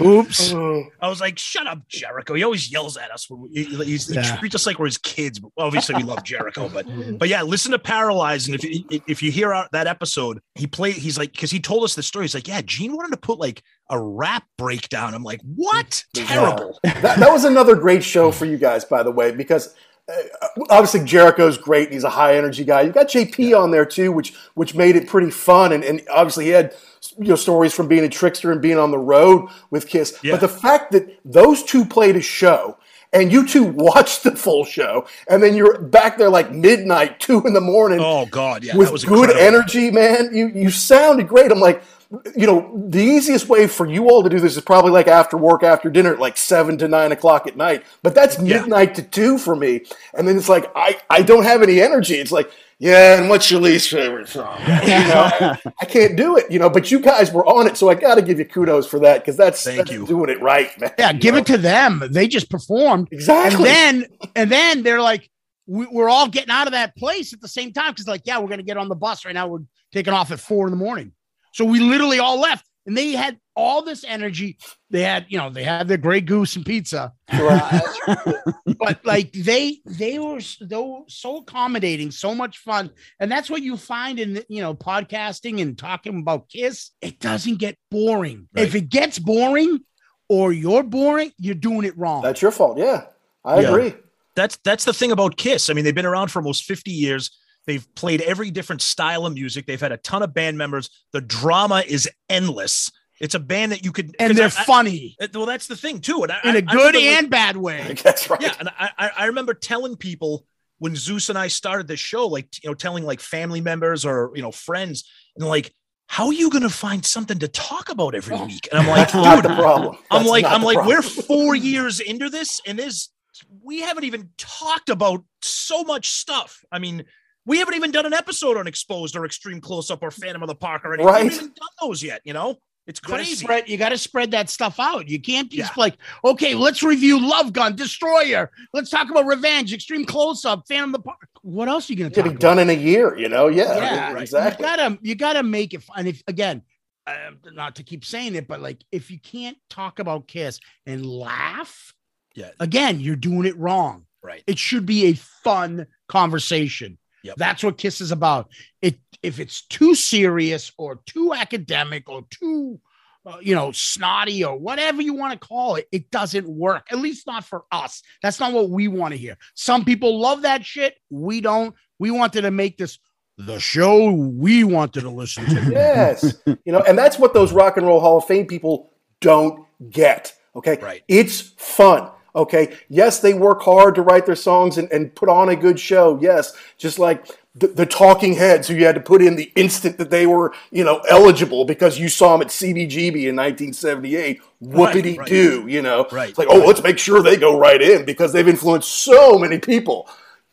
Oops. I was like, "Shut up, Jericho." He always yells at us. When we, he, he's, he treats us like we're his kids. But obviously, we love Jericho. But but yeah, listen to Paralyze, and if you- if you hear our, that episode, he played. He's like, because he told us the story. He's like, "Yeah, Gene wanted to put like a rap breakdown." I'm like, "What? Terrible." that, that was another great show for you guys, by the way, because uh, obviously Jericho's great. And he's a high energy guy. You got JP on there too, which which made it pretty fun. And, and obviously he had you know stories from being a Trixter and being on the road with Kiss. Yeah. But the fact that those two played a show. And you two watched the full show, and then you're back there like midnight, two in the morning, Oh God, yeah, with that was good incredible. energy, man. You you sounded great. I'm like, you know, the easiest way for you all to do this is probably like after work, after dinner, like seven to nine o'clock at night. But that's Yeah. midnight to two for me. And then it's like I I don't have any energy. It's like. Yeah, and what's your least favorite song? You know, I, I can't do it, you know. But you guys were on it, so I got to give you kudos for that because that's, Thank that's you. doing it right, man. Yeah, give know? it to them. They just performed. exactly. And then and then they're like, we, we're all getting out of that place at the same time because like, yeah, we're gonna get on the bus right now. We're taking off at four in the morning. So we literally all left, and they had all this energy. They had, you know, they had their Grey Goose and pizza, but like they they were s- they were so accommodating, so much fun, and that's what you find in you know podcasting and talking about Kiss. It doesn't get boring. If it gets boring, or you're boring, you're doing it wrong. that's your fault. Yeah, I Yeah. agree. that's that's the thing about Kiss. I mean, they've been around for almost 50 years. They've played every different style of music. They've had a ton of band members. The drama is endless. It's a band that you could and they're I- I- funny uh, well, that's the thing too. And I, in a a good and and bad way. That's right. yeah, and I, I I remember telling people when Zeus and I started the show, like you know, telling like family members or you know friends, and like, how are you going to find something to talk about every oh, week? And I'm like, That's dude, the problem. I'm like, I'm like, problem. we're four years into this, and there's we haven't even talked about so much stuff. I mean, we haven't even done an episode on Exposed or X-treme Close-Up or Phantom of the Park or anything. We Right. haven't even done those yet. You know, it's You gotta crazy. spread, you got to spread that stuff out. You can't just Yeah. like, okay, let's review Love Gun, Destroyer. Let's talk about Revenge, X-treme Close-Up, Phantom of the Park. What else are you going to talk getting about? done in a year, you know? Yeah, Yeah, exactly. You gotta, you gotta make it fun. If again, uh, not to keep saying it, but like, if you can't talk about Kiss and laugh, Yeah. again, you're doing it wrong. Right. It should be a fun conversation. Yep. That's what Kiss is about. It if it's too serious or too academic or too uh, you know snotty or whatever you want to call it, it doesn't work. At least not for us. That's not what we want to hear. Some people love that shit. We don't. We wanted to make this the show we wanted to listen to. yes. You know, and that's what those Rock and Roll Hall of Fame people don't get. Okay. Right. It's fun. Okay. Yes, they work hard to write their songs and, and put on a good show. Yes. Just like the, the talking heads who you had to put in the instant that they were, you know, eligible because you saw them at CBGB in 1978. Whoopity right. doo, you know. Right. It's like, oh, let's make sure they go right in because they've influenced so many people.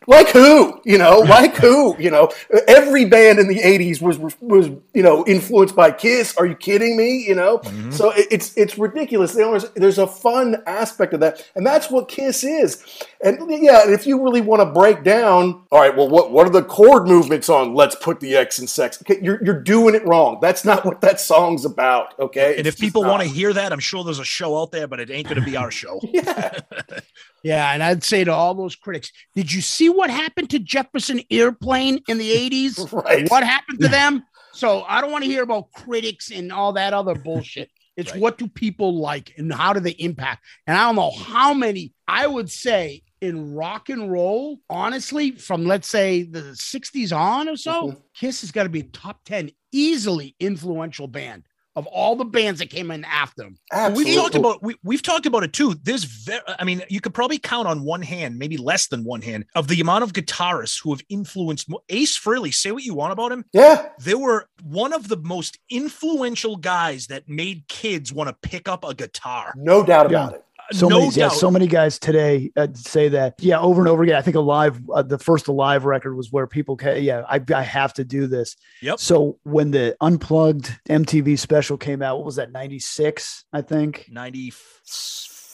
Like who? You know, like who? You know, every band in the '80s was was you know influenced by Kiss. Are you kidding me? You know, mm-hmm. so it, it's it's ridiculous. There's there's a fun aspect of that, and that's what Kiss is. And yeah, if you really want to break down, all right, well, what what are the chord movements on "Let's Put the X in Sex"? Okay, you're you're doing it wrong. That's not what that song's about. Okay, And if people want to hear that, I'm sure there's a show out there, but it ain't going to be our show. yeah, Yeah, and I'd say to all those critics, did you see what happened to Jefferson Airplane in the 80s? right. What happened to them? So I don't want to hear about critics and all that other bullshit. It's Right. what do people like and how do they impact? And I don't know how many, I would say in rock and roll, honestly, from let's say the 60s on or so, Mhm. Kiss has got to be top 10 easily influential band of all the bands that came in after them. Absolutely. We've talked about we, we've talked about it too. There's very, I mean, you could probably count on one hand, maybe less than one hand, of the amount of guitarists who have influenced Ace Frehley. Say what you want about him. yeah, they were one of the most influential guys that made kids want to pick up a guitar. no doubt Yeah. about it. So no many, yeah, so many guys today uh, say that. Yeah, over and over again. I think alive, uh, the first alive record was where people, ca- yeah, I, I have to do this. Yep. So when the unplugged MTV special came out, what was that? Ninety six, I think. 94,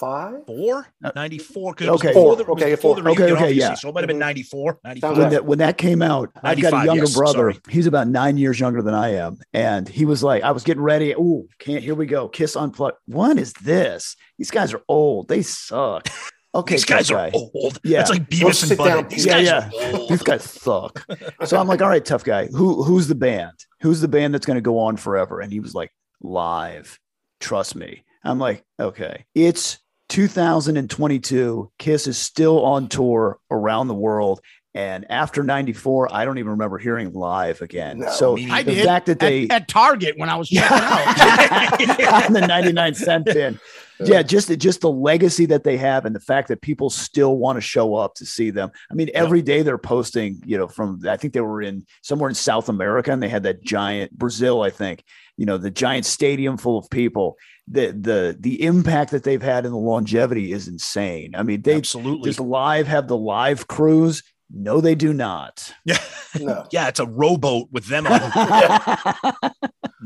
Five. 94. 'cause Okay. before the, Four. Okay, before four. the Okay, reunion, okay, obviously, yeah. So it might have been Mhm. 94, 95. when that when that came out, I've got a younger yes, brother. sorry. He's about nine years younger than I am, and he was like, I was getting ready. Oh, can't. Here we go. Kiss unplugged. What is this? These guys are old. They suck. Okay, These guys tough are old. Yeah. It's like Beavis and Butthead. These Yeah, guys yeah. are old. These guys suck. So I'm like, all right, tough guy. Who who's the band? Who's the band that's going to go on forever? And he was like, live. Trust me. I'm like, okay. It's 2022, Kiss is still on tour around the world. And after 94, I don't even remember hearing live again. No, so I the did fact that they at, at Target when I was checking out. on the 99 cent bin. Yeah, just just the legacy that they have and the fact that people still want to show up to see them. I mean, every day they're posting, you know, from I think they were in somewhere in South America and they had that giant Brazil, I think, you know, the giant stadium full of people. The the the impact that they've had in the longevity is insane. I mean, they Absolutely. does live have the live crews. No, they do not. Yeah. No. Yeah, it's a rowboat with them on.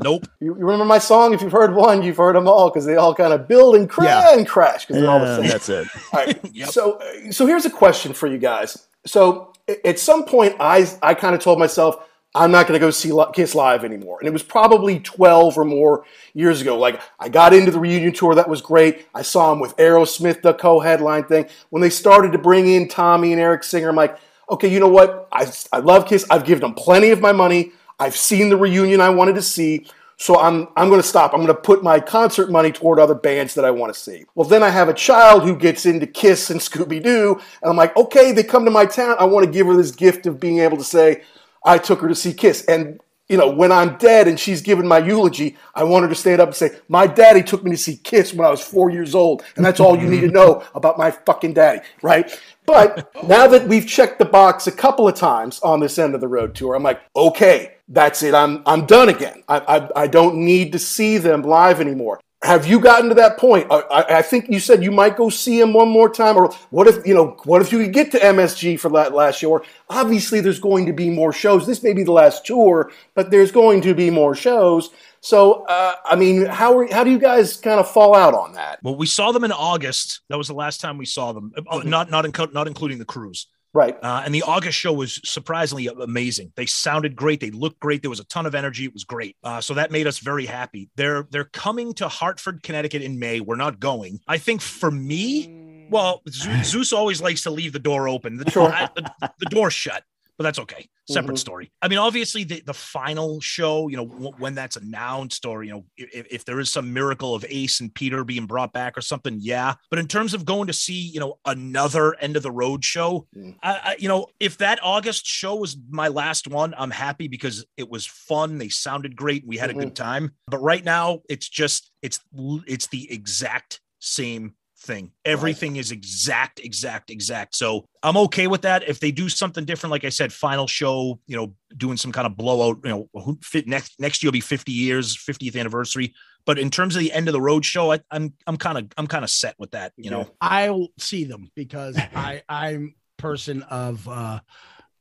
nope. You, you remember my song? If you've heard one, you've heard them all because they all kind of build and crash Yeah. and crash because they're all the same. that's it. All right. Yep. So, uh, so here's a question for you guys. So, at some point, I I kind of told myself I'm not going to go see Kiss live anymore, and it was probably 12 or more years ago. Like I got into the reunion tour, that was great. I saw them with Aerosmith, the co-headline thing. When they started to bring in Tommy and Eric Singer, I'm like, okay, you know what? I I love Kiss. I've given them plenty of my money. I've seen the reunion I wanted to see. So I'm I'm going to stop. I'm going to put my concert money toward other bands that I want to see. Well, then I have a child who gets into Kiss and Scooby Doo, and I'm like, okay, they come to my town. I want to give her this gift of being able to say, I took her to see Kiss. And you know, when I'm dead and she's giving my eulogy, I want her to stand up and say, "My daddy took me to see Kiss when I was four years old, and that's all you need to know about my fucking daddy." Right? But now that we've checked the box a couple of times on this end of the road tour, I'm like, okay, that's it. I'm I'm done again. I I, I don't need to see them live anymore. Have you gotten to that point? I, I, think you said you might go see him one more time, or what if you know? What if you could get to MSG for that last show? Obviously, there's going to be more shows. This may be the last tour, but there's going to be more shows. So, uh, I mean, how are, how do you guys kind of fall out on that? Well, we saw them in August. That was the last time we saw them. Uh, Not not inco- not including the cruise. Right. Uh, and the August show was surprisingly amazing. They sounded great. They looked great. There was a ton of energy. It was great. Uh, so that made us very happy. They're they're coming to Hartford, Connecticut in May. We're not going. I think for me, well, Zeus, always likes to leave the door open. The, Sure. I- the, the door's shut, but that's okay. Separate Mhm. story. I mean, obviously, the, the final show, you know, w- when that's announced, or you know, if, if there is some miracle of Ace and Peter being brought back or something, yeah. But in terms of going to see, you know, another end of the road show, Mm. I, I, you know, if that August show was my last one, I'm happy because it was fun. They sounded great. We had a good time. But right now, it's just it's it's the exact same thing. Everything is exact, exact, exact. So I'm okay with that. If they do something different, like I said, final show, you know, doing some kind of blowout, you know, who fit next next year will be 50 years, 50th anniversary. But in terms of the end of the road show, I, I'm I'm kind of I'm kind of set with that. You know, I'll see them because I I'm person of uh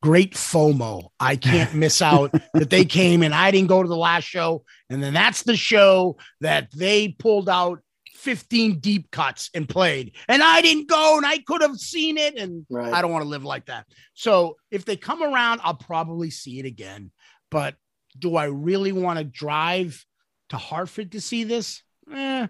great FOMO. I can't miss out that they came and I didn't go to the last show, and then that's the show that they pulled out 15 deep cuts and played, and I didn't go and I could have seen it, and Right. I don't want to live like that. So if they come around, I'll probably see it again. But do I really want to drive to Hartford to see this? Eh.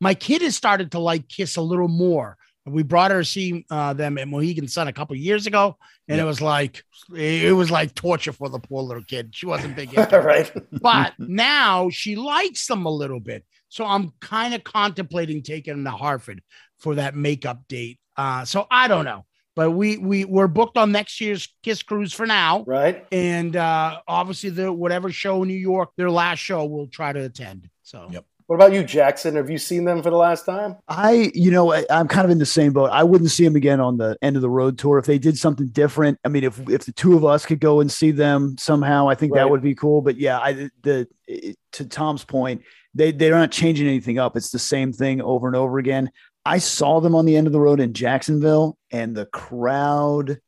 My kid has started to like Kiss a little more. We brought her to see uh, them at Mohegan Sun a couple years ago, and it was like it was like torture for the poor little kid. She wasn't big into it. right. but now she likes them a little bit. So I'm kind of contemplating taking them to Hartford for that makeup date. Uh, so I don't know, but we we we're booked on next year's Kiss Cruise for now, Right. and uh, obviously the whatever show in New York, their last show, we'll try to attend. So Yep. What about you, Jackson? Have you seen them for the last time? I, you know, I, I'm kind of in the same boat. I wouldn't see them again on the end of the road tour if they did something different. I mean, if if the two of us could go and see them somehow, I think Right. that would be cool. But yeah, I the to Tom's point, they they're not changing anything up. It's the same thing over and over again. I saw them on the end of the road in Jacksonville, and the crowd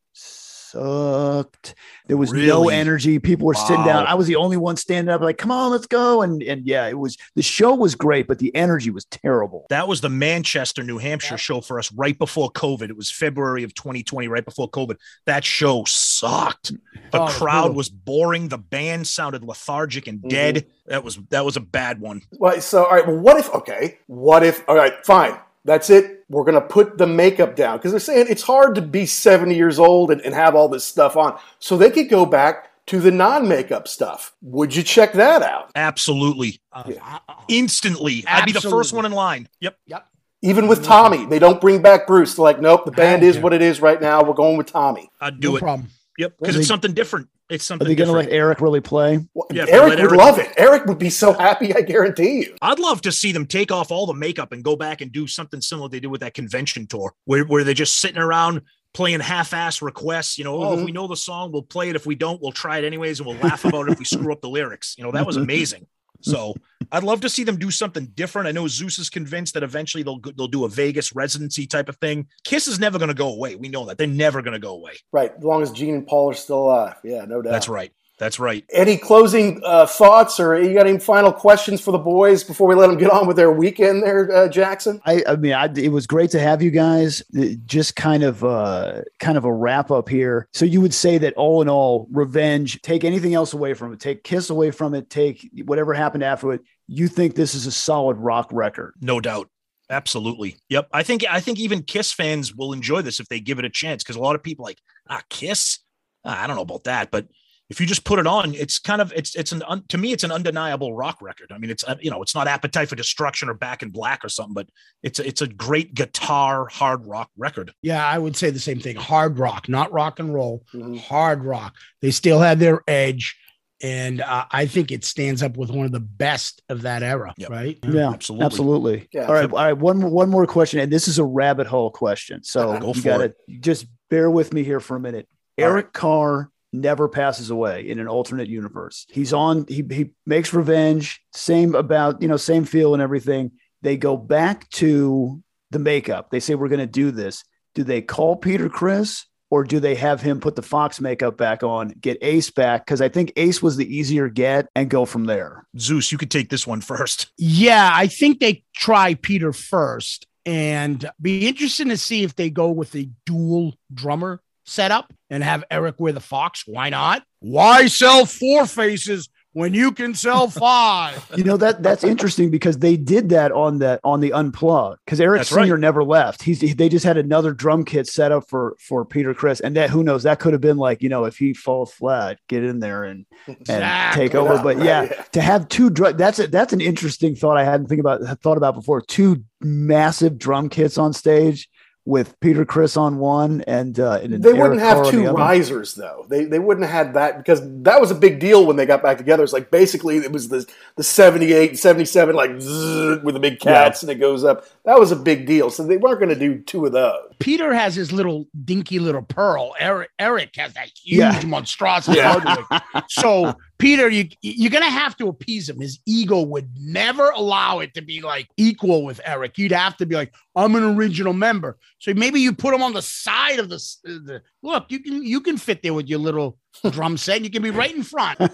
sucked. There was no energy. People were sitting down. I was the only one standing up, like, "Come on, let's go!" And and yeah, it was the show was great, but the energy was terrible. That was the Manchester, New Hampshire show for us right before COVID. It was February of 2020, right before COVID. That show sucked. The Oh, crowd brutal. was boring. The band sounded lethargic and dead. Mm-hmm. That was that was a bad one. Well, so all right. Well, what if? Okay, what if? All right, fine. That's it. We're gonna put the makeup down because they're saying it's hard to be seventy years old and, and have all this stuff on. So they could go back to the non-makeup stuff. Would you check that out? Absolutely. uh, Yeah. uh, Instantly. I'd be the first one in line. Yep. Yep. Even with Tommy, they don't bring back Bruce. They're like, nope, the band is what it is right now. We're going with Tommy. I'd do No it. problem. Yep, because it's something different. It's Are they going to let Eric really play? Well, Yeah, Eric would Eric- love it. Eric would be so happy, I guarantee you. I'd love to see them take off all the makeup and go back and do something similar they did with that convention tour, where, where they're just sitting around playing half-ass requests. You know, oh, if Mhm. we know the song, we'll play it. If we don't, we'll try it anyways, and we'll laugh about it if we screw up the lyrics. You know, that was amazing. So I'd love to see them do something different. I know Zeus is convinced that eventually they'll they'll do a Vegas residency type of thing. Kiss is never going to go away. We know that they're never going to go away. Right, as long as Gene and Paul are still alive. Yeah, no doubt. That's right. That's right. Any closing uh, thoughts or you got any final questions for the boys before we let them get on with their weekend there, uh, Jackson? I, I mean, I, it was great to have you guys. It- Just kind of, uh, kind of a wrap up here. So you would say that all in all, Revenge. Take anything else away from it. Take Kiss away from it. Take whatever happened after it. You think this is a solid rock record? No doubt. Absolutely. Yep. I think I think even Kiss fans will enjoy this if they give it a chance because a lot of people like ah Kiss. Ah, I don't know about that, but if you just put it on, it's kind of it's it's an un, to me it's an undeniable rock record. I mean, it's uh, you know it's not Appetite for Destruction or Back in Black or something, but it's a, it's a great guitar hard rock record. Yeah, I would say the same thing. Hard rock, not rock and roll. Mhm. Hard rock. They still had their edge, and uh, I think it stands up with one of the best of that era. Yep. Right? Yeah, absolutely. absolutely. Yeah. All right, all right. One one more question, and this is a rabbit hole question. So. Go you for gotta it. just bear with me here for a minute. All Eric Carr never passes away in an alternate universe. He's on. He he makes revenge. Same about you know same feel and everything. They go back to the makeup. They say we're going to do this. Do they call Peter Criss? Or do they have him put the Fox makeup back on, get Ace back? Because I think Ace was the easier get and go from there. Zeus, you could take this one first. Yeah, I think they try Peter first, and be interesting to see if they go with a dual drummer setup and have Eric wear the Fox. Why not? Why sell four faces when you can sell five? You know that that's interesting because they did that on the on the unplug because Eric That's right. Never left. He's they just had another drum kit set up for for Peter Criss, and that who knows that could have been like you know if he falls flat, get in there and and Exactly. take over. But yeah, Yeah. to have two drum that's a, that's an interesting thought I hadn't think about thought about before. Two massive drum kits on stage with Peter Criss on one and uh, and They Eric wouldn't have Carr two risers though. They they wouldn't have had that because that was a big deal when they got back together. It's like basically it was the the 78 77 like zzz, with the big cats and it goes up. That was a big deal. So they weren't going to do two of those. Peter has his little dinky little pearl. Eric Eric has that huge Yeah. monstrosity. Yeah. So Peter, you you're gonna have to appease him. His ego would never allow it to be like equal with Eric. You'd have to be like, I'm an original member. So maybe you put him on the side of the, uh, the look. You can you can fit there with your little drum set. And you can be right in front, I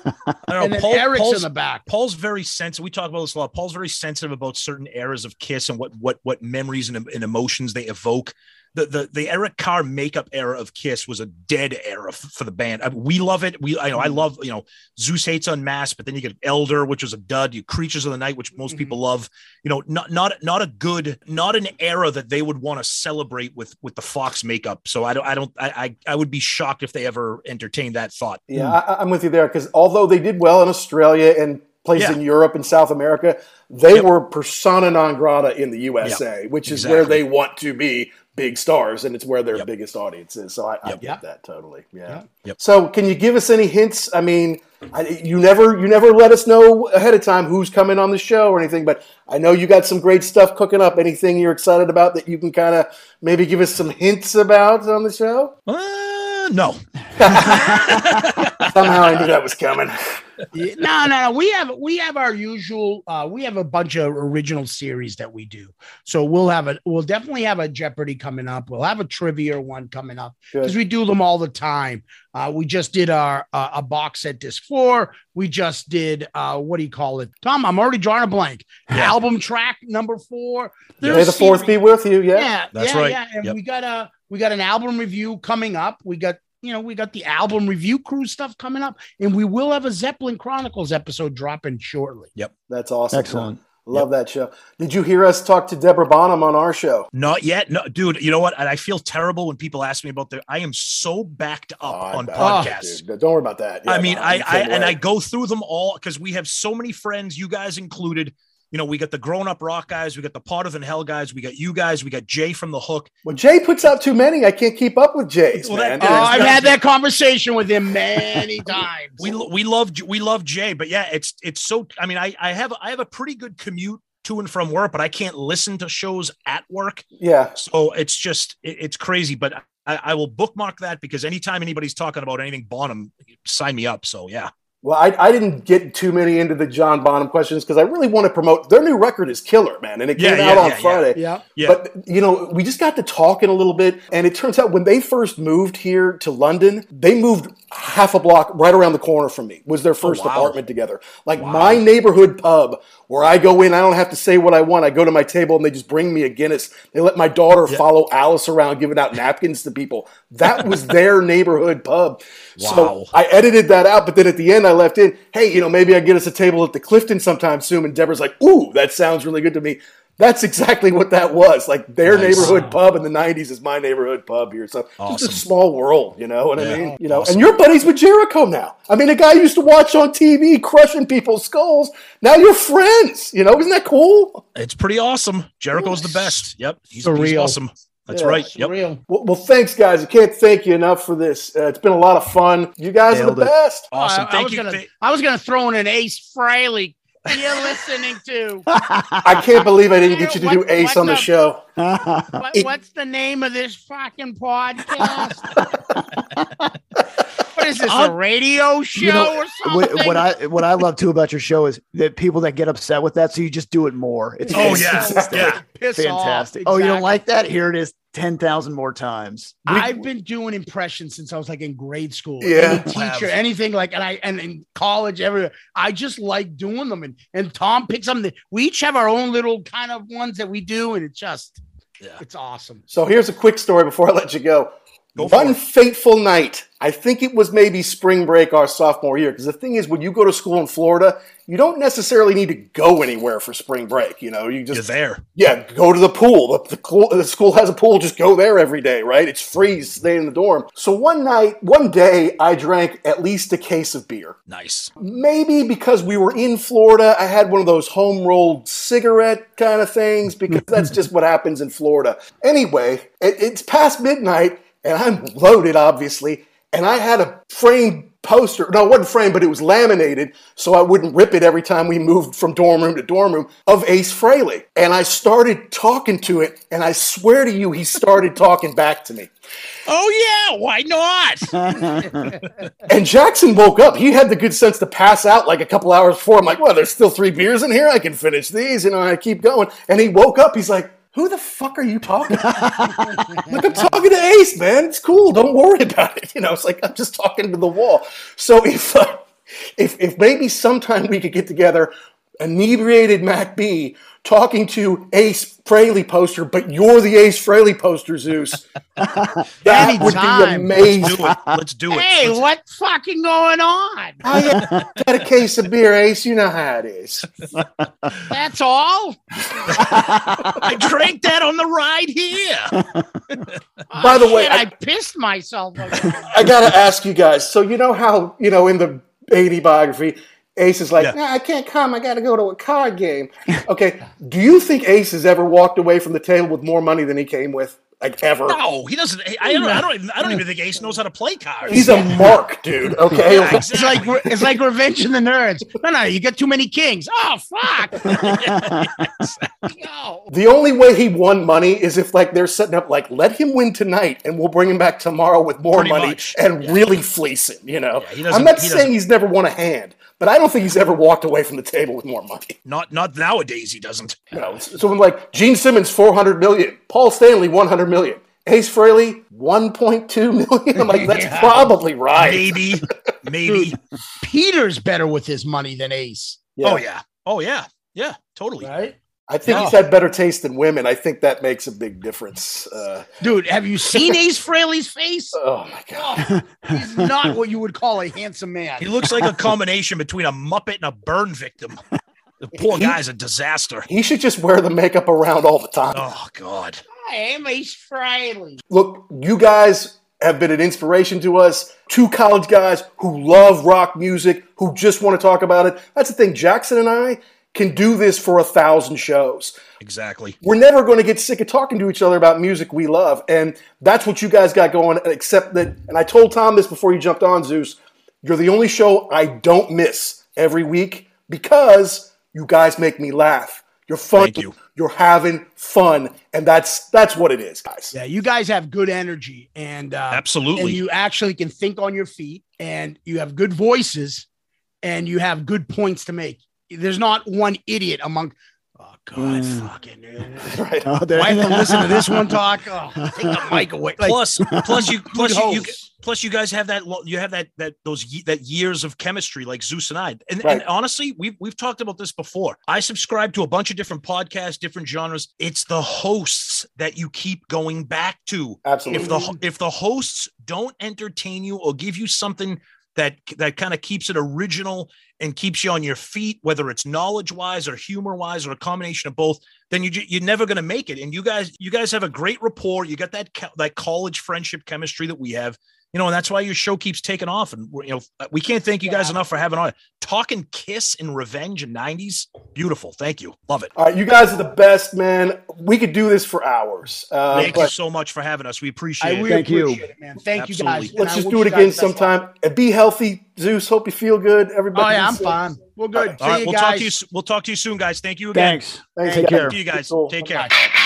don't and know, Paul- Eric's Paul's- in the back. Paul's very sensitive. We talk about this a lot. Paul's very sensitive about certain eras of Kiss and what what what memories and, and emotions they evoke. The, the the Eric Carr makeup era of Kiss was a dead era f- for the band. I we love it. We I know I mm-hmm. love you know Zeus hates Unmasked, but then you get Elder, which was a dud. You Creatures of the Night, which most mm-hmm. people love. You know, not not not a good, not an era that they would want to celebrate with with the Fox makeup. So I don't I don't I I, I would be shocked if they ever entertained that thought. Yeah, I, I'm with you there because although they did well in Australia and places Yeah. in Europe and South America, they Yep. were persona non grata in the USA, which is where they want to be big stars and it's where their Yep. biggest audience is. So I, I Yep. get that totally. Yeah. Yep. Yep. So can you give us any hints? I mean, I, you never you never let us know ahead of time who's coming on the show or anything, but I know you got some great stuff cooking up. Anything you're excited about that you can kind of maybe give us some hints about on the show? Uh, no, Somehow I knew that was coming. No, no, no. We have we have our usual. Uh, we have a bunch of original series that we do. So we'll have a. We'll definitely have a Jeopardy coming up. We'll have a trivia one coming up because we do them all the time. Uh, we just did our uh, a box set disc four. We just did uh, what do you call it, Tom? I'm already drawing a blank. Yeah. Album track number four. May the fourth series- be with you. Yeah. yeah, That's yeah, right. Yeah, and Yep. we got a we got an album review coming up. We got you know we got the album review crew stuff coming up, and we will have a Zeppelin Chronicles episode dropping shortly. Yep, that's awesome. Excellent. Love that show. Did you hear us talk to Deborah Bonham on our show? Not yet. No, dude, you know what? I feel terrible when people ask me about the I am so backed up Oh, on I- podcasts. Oh, dude, don't worry about that. Yeah, I mean, no, I, I'm the I same and. I go through them all because we have so many friends, you guys included. You you know, we got the grown up rock guys, we got the Hotter than Hell guys, we got you guys, we got Jay from the Hook. Well, Jay puts out too many. I can't keep up with Jay. Well, man. that- Oh, I've it's had that conversation with him many times. We we love we love Jay, but yeah, it's it's so. I mean, I I have I have a pretty good commute to and from work, but I can't listen to shows at work. yeah. So it's just it- it's crazy. But I, I will bookmark that because anytime anybody's talking about anything Bonham, sign me up. So yeah. Well, I, I didn't get too many into the John Bonham questions because I really want to promote their new record is killer, man, and it Yeah, came yeah, out on yeah, yeah. Friday. yeah. Yeah. But you know, we just got to talking a little bit, and it turns out when they first moved here to London, they moved half a block right around the corner from me. Was their oh, first wow. apartment together? Like my neighborhood pub, where I go in, I don't have to say what I want. I go to my table and they just bring me a Guinness. They let my daughter follow Alice around giving out napkins to people. That was their neighborhood pub. Wow. So I edited that out, but then at the end I left in, hey, you know, maybe I get us a table at the Clifton sometime soon. And Deborah's like, ooh, that sounds really good to me. That's exactly what that was. Like their Nice. neighborhood pub in the '90s is my neighborhood pub here. So Awesome. just a small world, you know what I mean? You know, Awesome. and you're buddies with Jericho now. I mean, a guy used to watch on TV crushing people's skulls. Now you're friends. You know, isn't that cool? It's pretty awesome. Jericho's the best. Yep. He's, he's Surreal. awesome. That's Yeah. right. Yep. Real. Well, well, thanks, guys. I can't thank you enough for this. Uh, it's been a lot of fun. You guys are the it. best. Awesome. I, I Thank was you. Gonna, Th- I was gonna throw in an Ace Frehley. You're listening to. I can't believe I didn't get you to do What- Ace on the the- show. What, what's the name of this fucking podcast? what is this? A radio show You know, or what, something? what I what I love too about your show is that people that get upset with that, so you just do it more. It's Oh yeah. Yeah. Piss fantastic. off. Oh, you don't like that? Here it is, ten thousand more times. I've been doing impressions since I was like in grade school. Yeah. Any teacher, anything like, and I and in college, everywhere. I just like doing them, and and Tom picks them. We each have our own little kind of ones that we do, and it's just, Yeah. it's awesome. So here's a quick story before I let you go. Go One fateful night, I think it was maybe spring break our sophomore year. Because the thing is, when you go to school in Florida, you don't necessarily need to go anywhere for spring break. You know, you You're just there. yeah, go to the pool. The, the, the school has a pool. Just go there every day, right? It's free. Stay in the dorm. So one night, one day, I drank at least a case of beer. Nice. Maybe because we were in Florida, I had one of those home rolled cigarette kind of things because that's just what happens in Florida. Anyway, it, it's past midnight and I'm loaded, obviously, and I had a framed poster. No, it wasn't framed, but it was laminated so I wouldn't rip it every time we moved from dorm room to dorm room of Ace Frehley. And I started talking to it, and I swear to you, he started talking back to me. Oh yeah, why not? And Jackson woke up. He had the good sense to pass out like a couple hours before. I'm like, well, there's still three beers in here. I can finish these. You know, and I keep going. And he woke up. He's like, who the fuck are you talking like, I'm talking to Ace, man. It's cool. Don't worry about it. You know, it's like, I'm just talking to the wall. So if, uh, if, if maybe sometime we could get together, inebriated Mac B talking to Ace Frehley poster, but you're the Ace Frehley poster, Zeus. that would be Anytime. amazing. Do it. Let's do it. hey, Let's- what's fucking going on? I got a case of beer, Ace. You know how it is. That's all. I drank that on the ride here. Oh, By the Oh, way, shit, I- I, pissed myself. I gotta ask you guys. So you know how you know in the A&E biography, Ace is like, Yeah. nah, I can't come. I gotta go to a card game. Okay. Do you think Ace has ever walked away from the table with more money than he came with? Like ever? No, he doesn't. I don't. I don't. Even, I don't even think Ace knows how to play cards. He's a mark, dude. Okay. Yeah, It's like it's like Revenge of the Nerds. No, no, you got too many kings. Oh fuck! no. The only way he won money is if like they're setting up like let him win tonight and we'll bring him back tomorrow with more Pretty money much. and really fleece him. You know, Yeah, I'm not he saying doesn't- he's never won a hand, but I don't think he's ever walked away from the table with more money. Not not nowadays. He doesn't. You know, so when like Gene Simmons, 400 million, Paul Stanley, 100 million, Ace Frehley, 1.2 million. I'm like, that's Yeah. probably right. Maybe. Maybe. Peter's better with his money than Ace. Yeah. Oh yeah. Oh yeah. Yeah. Totally. Right? I think No. he's had better taste than women. I think that makes a big difference. Uh, Dude, have you seen Ace Frehley's face? oh my God. He's not what you would call a handsome man. He looks like a combination between a muppet and a burn victim. The poor He- guy's a disaster. He should just wear the makeup around all the time. Oh God. I am Ace Frehley. Look, you guys have been an inspiration to us. Two college guys who love rock music, who just want to talk about it. That's the thing. Jackson and I can do this for a thousand shows. Exactly. We're never going to get sick of talking to each other about music we love. And that's what you guys got going, except that, and I told Tom this before you jumped on, Zeus, you're the only show I don't miss every week because you guys make me laugh. You're fun. Thank you. You're having fun, and that's that's what it is, guys. Yeah, you guys have good energy, and uh, Absolutely. and you actually can think on your feet, and you have good voices, and you have good points to make. There's not one idiot among. God, Mm. fucking! Right. Oh, there- I have to listen to this one talk. Oh, take the mic away. Like, plus, plus you, plus you, you, plus you guys have that, you have that, that those that years of chemistry, like Zeus and I. And, Right. and honestly, we've we've talked about this before. I subscribe to a bunch of different podcasts, different genres. It's the hosts that you keep going back to. Absolutely. if the if the hosts don't entertain you or give you something that that kind of keeps it original and keeps you on your feet whether it's knowledge wise or humor wise or a combination of both then you you're never going to make it. And you guys you guys have a great rapport. You got that that college friendship chemistry that we have you know and that's why your show keeps taking off and we're- you know we can't thank you guys enough for having on talking kiss and revenge in 90s beautiful thank you love it All right, you guys are the best, man. We could do this for hours. Uh, thank you so much for having us we I appreciate really it Thank you. it, man. Thank you guys. Let's I just do it again guys best sometime. And be healthy, Zeus. Hope you feel good. Everybody. Oh yeah, I'm safe. fine. We're good. all See right you we'll guys. talk to you s- we'll talk to you soon guys thank you again Thanks. Thanks, Take guys. care. Thank you guys. Take care. Oh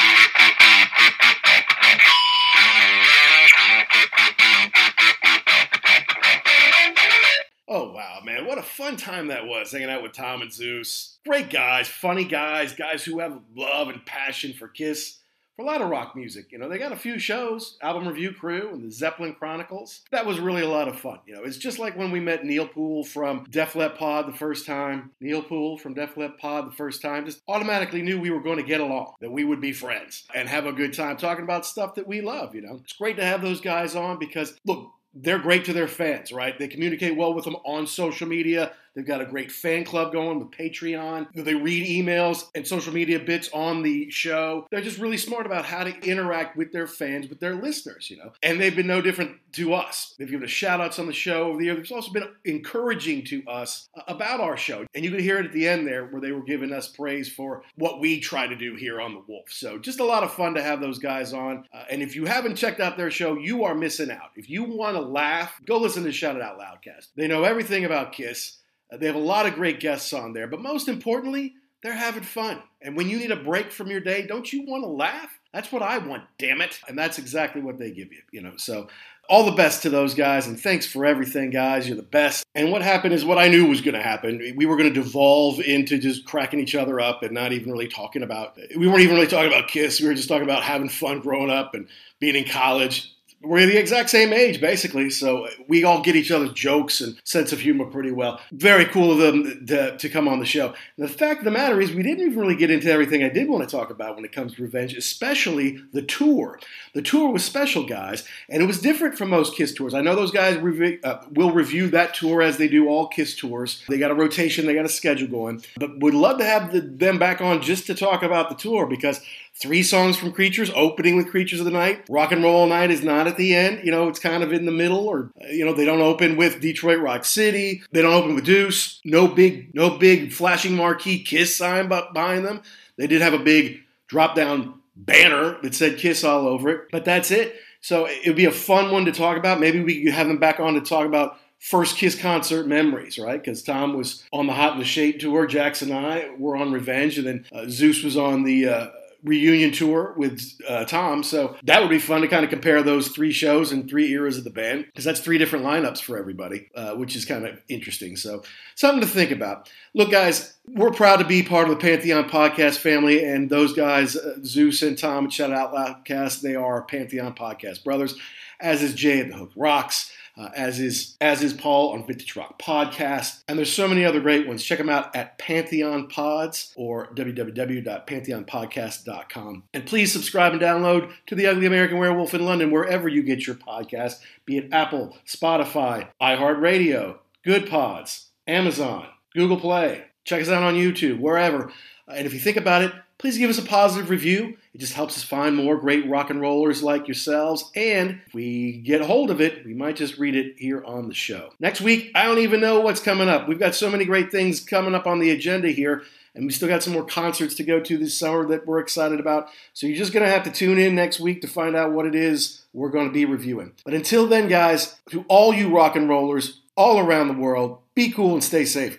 fun time that was hanging out with Tom and Zeus. Great guys, funny guys, guys who have love and passion for Kiss, for a lot of rock music. You know, they got a few shows, Album Review Crew and the Zeppelin Chronicles. That was really a lot of fun. You know, it's just like when we met Neil Poole from Def Leppard Pod the first time. Neil Poole from Def Leppard Pod the first time just automatically knew we were going to get along, that we would be friends and have a good time talking about stuff that we love. You know, it's great to have those guys on because look they're great to their fans, right? They communicate well with them on social media. They've got a great fan club going with Patreon. They read emails and social media bits on the show. They're just really smart about how to interact with their fans, with their listeners, you know. And they've been no different to us. They've given us shout outs on the show over the year. They've also been encouraging to us about our show. And you can hear it at the end there where they were giving us praise for what we try to do here on The Wolf. So just a lot of fun to have those guys on. Uh, and if you haven't checked out their show, you are missing out. If you want to laugh, go listen to Shout It Out Loudcast. They know everything about Kiss. Uh, they have a lot of great guests on there, but most importantly, they're having fun. And when you need a break from your day, don't you want to laugh? That's what I want, damn it. And that's exactly what they give you, you know. So all the best to those guys and thanks for everything, guys. You're the best. And what happened is what I knew was going to happen. We were going to devolve into just cracking each other up and not even really talking about we weren't even really talking about Kiss. We were just talking about having fun growing up and being in college we're the exact same age, basically, so we all get each other's jokes and sense of humor pretty well. Very cool of them to, to come on the show. The fact of the matter is, we didn't even really get into everything I did want to talk about when it comes to revenge, especially the tour. The tour was special, guys, and it was different from most Kiss tours. I know those guys uh, will review that tour as they do all Kiss tours. They got a rotation, they got a schedule going, but would love to have the, them back on just to talk about the tour because three songs from Creatures, opening with Creatures of the Night. Rock and Roll All Night is not at the end. You know, it's kind of in the middle, or uh, you know, they don't open with Detroit Rock City. They don't open with Deuce. No big, no big flashing marquee Kiss sign behind them. They did have a big drop down banner that said Kiss all over it, but that's it. So it would be a fun one to talk about. Maybe we could have them back on to talk about first Kiss concert memories, right? Because Tom was on the Hot in the Shade tour, Jackson and I were on Revenge, and then uh, Zeus was on the uh, reunion tour with uh, Tom. So that would be fun to kind of compare those three shows and three eras of the band, because that's three different lineups for everybody, uh, which is kind of interesting. So something to think about. Look, guys, we're proud to be part of the Pantheon podcast family, and those guys, uh, Zeus and Tom Shout Out Loudcast, they are Pantheon podcast brothers, as is Jay at the Hook Rocks. Uh, as is as is Paul on Vintage Rock Podcast, and there's so many other great ones. Check them out at Pantheon Pods or www.pantheonpodcast.com. And please subscribe and download to the Ugly American Werewolf in London wherever you get your podcast, be it Apple, Spotify, iHeartRadio, Good Pods, Amazon, Google Play. Check us out on YouTube, wherever. And if you think about it, please give us a positive review. It just helps us find more great rock and rollers like yourselves. And if we get a hold of it, we might just read it here on the show. Next week, I don't even know what's coming up. We've got so many great things coming up on the agenda here. And we still got some more concerts to go to this summer that we're excited about. So you're just going to have to tune in next week to find out what it is we're going to be reviewing. But until then, guys, to all you rock and rollers all around the world, be cool and stay safe.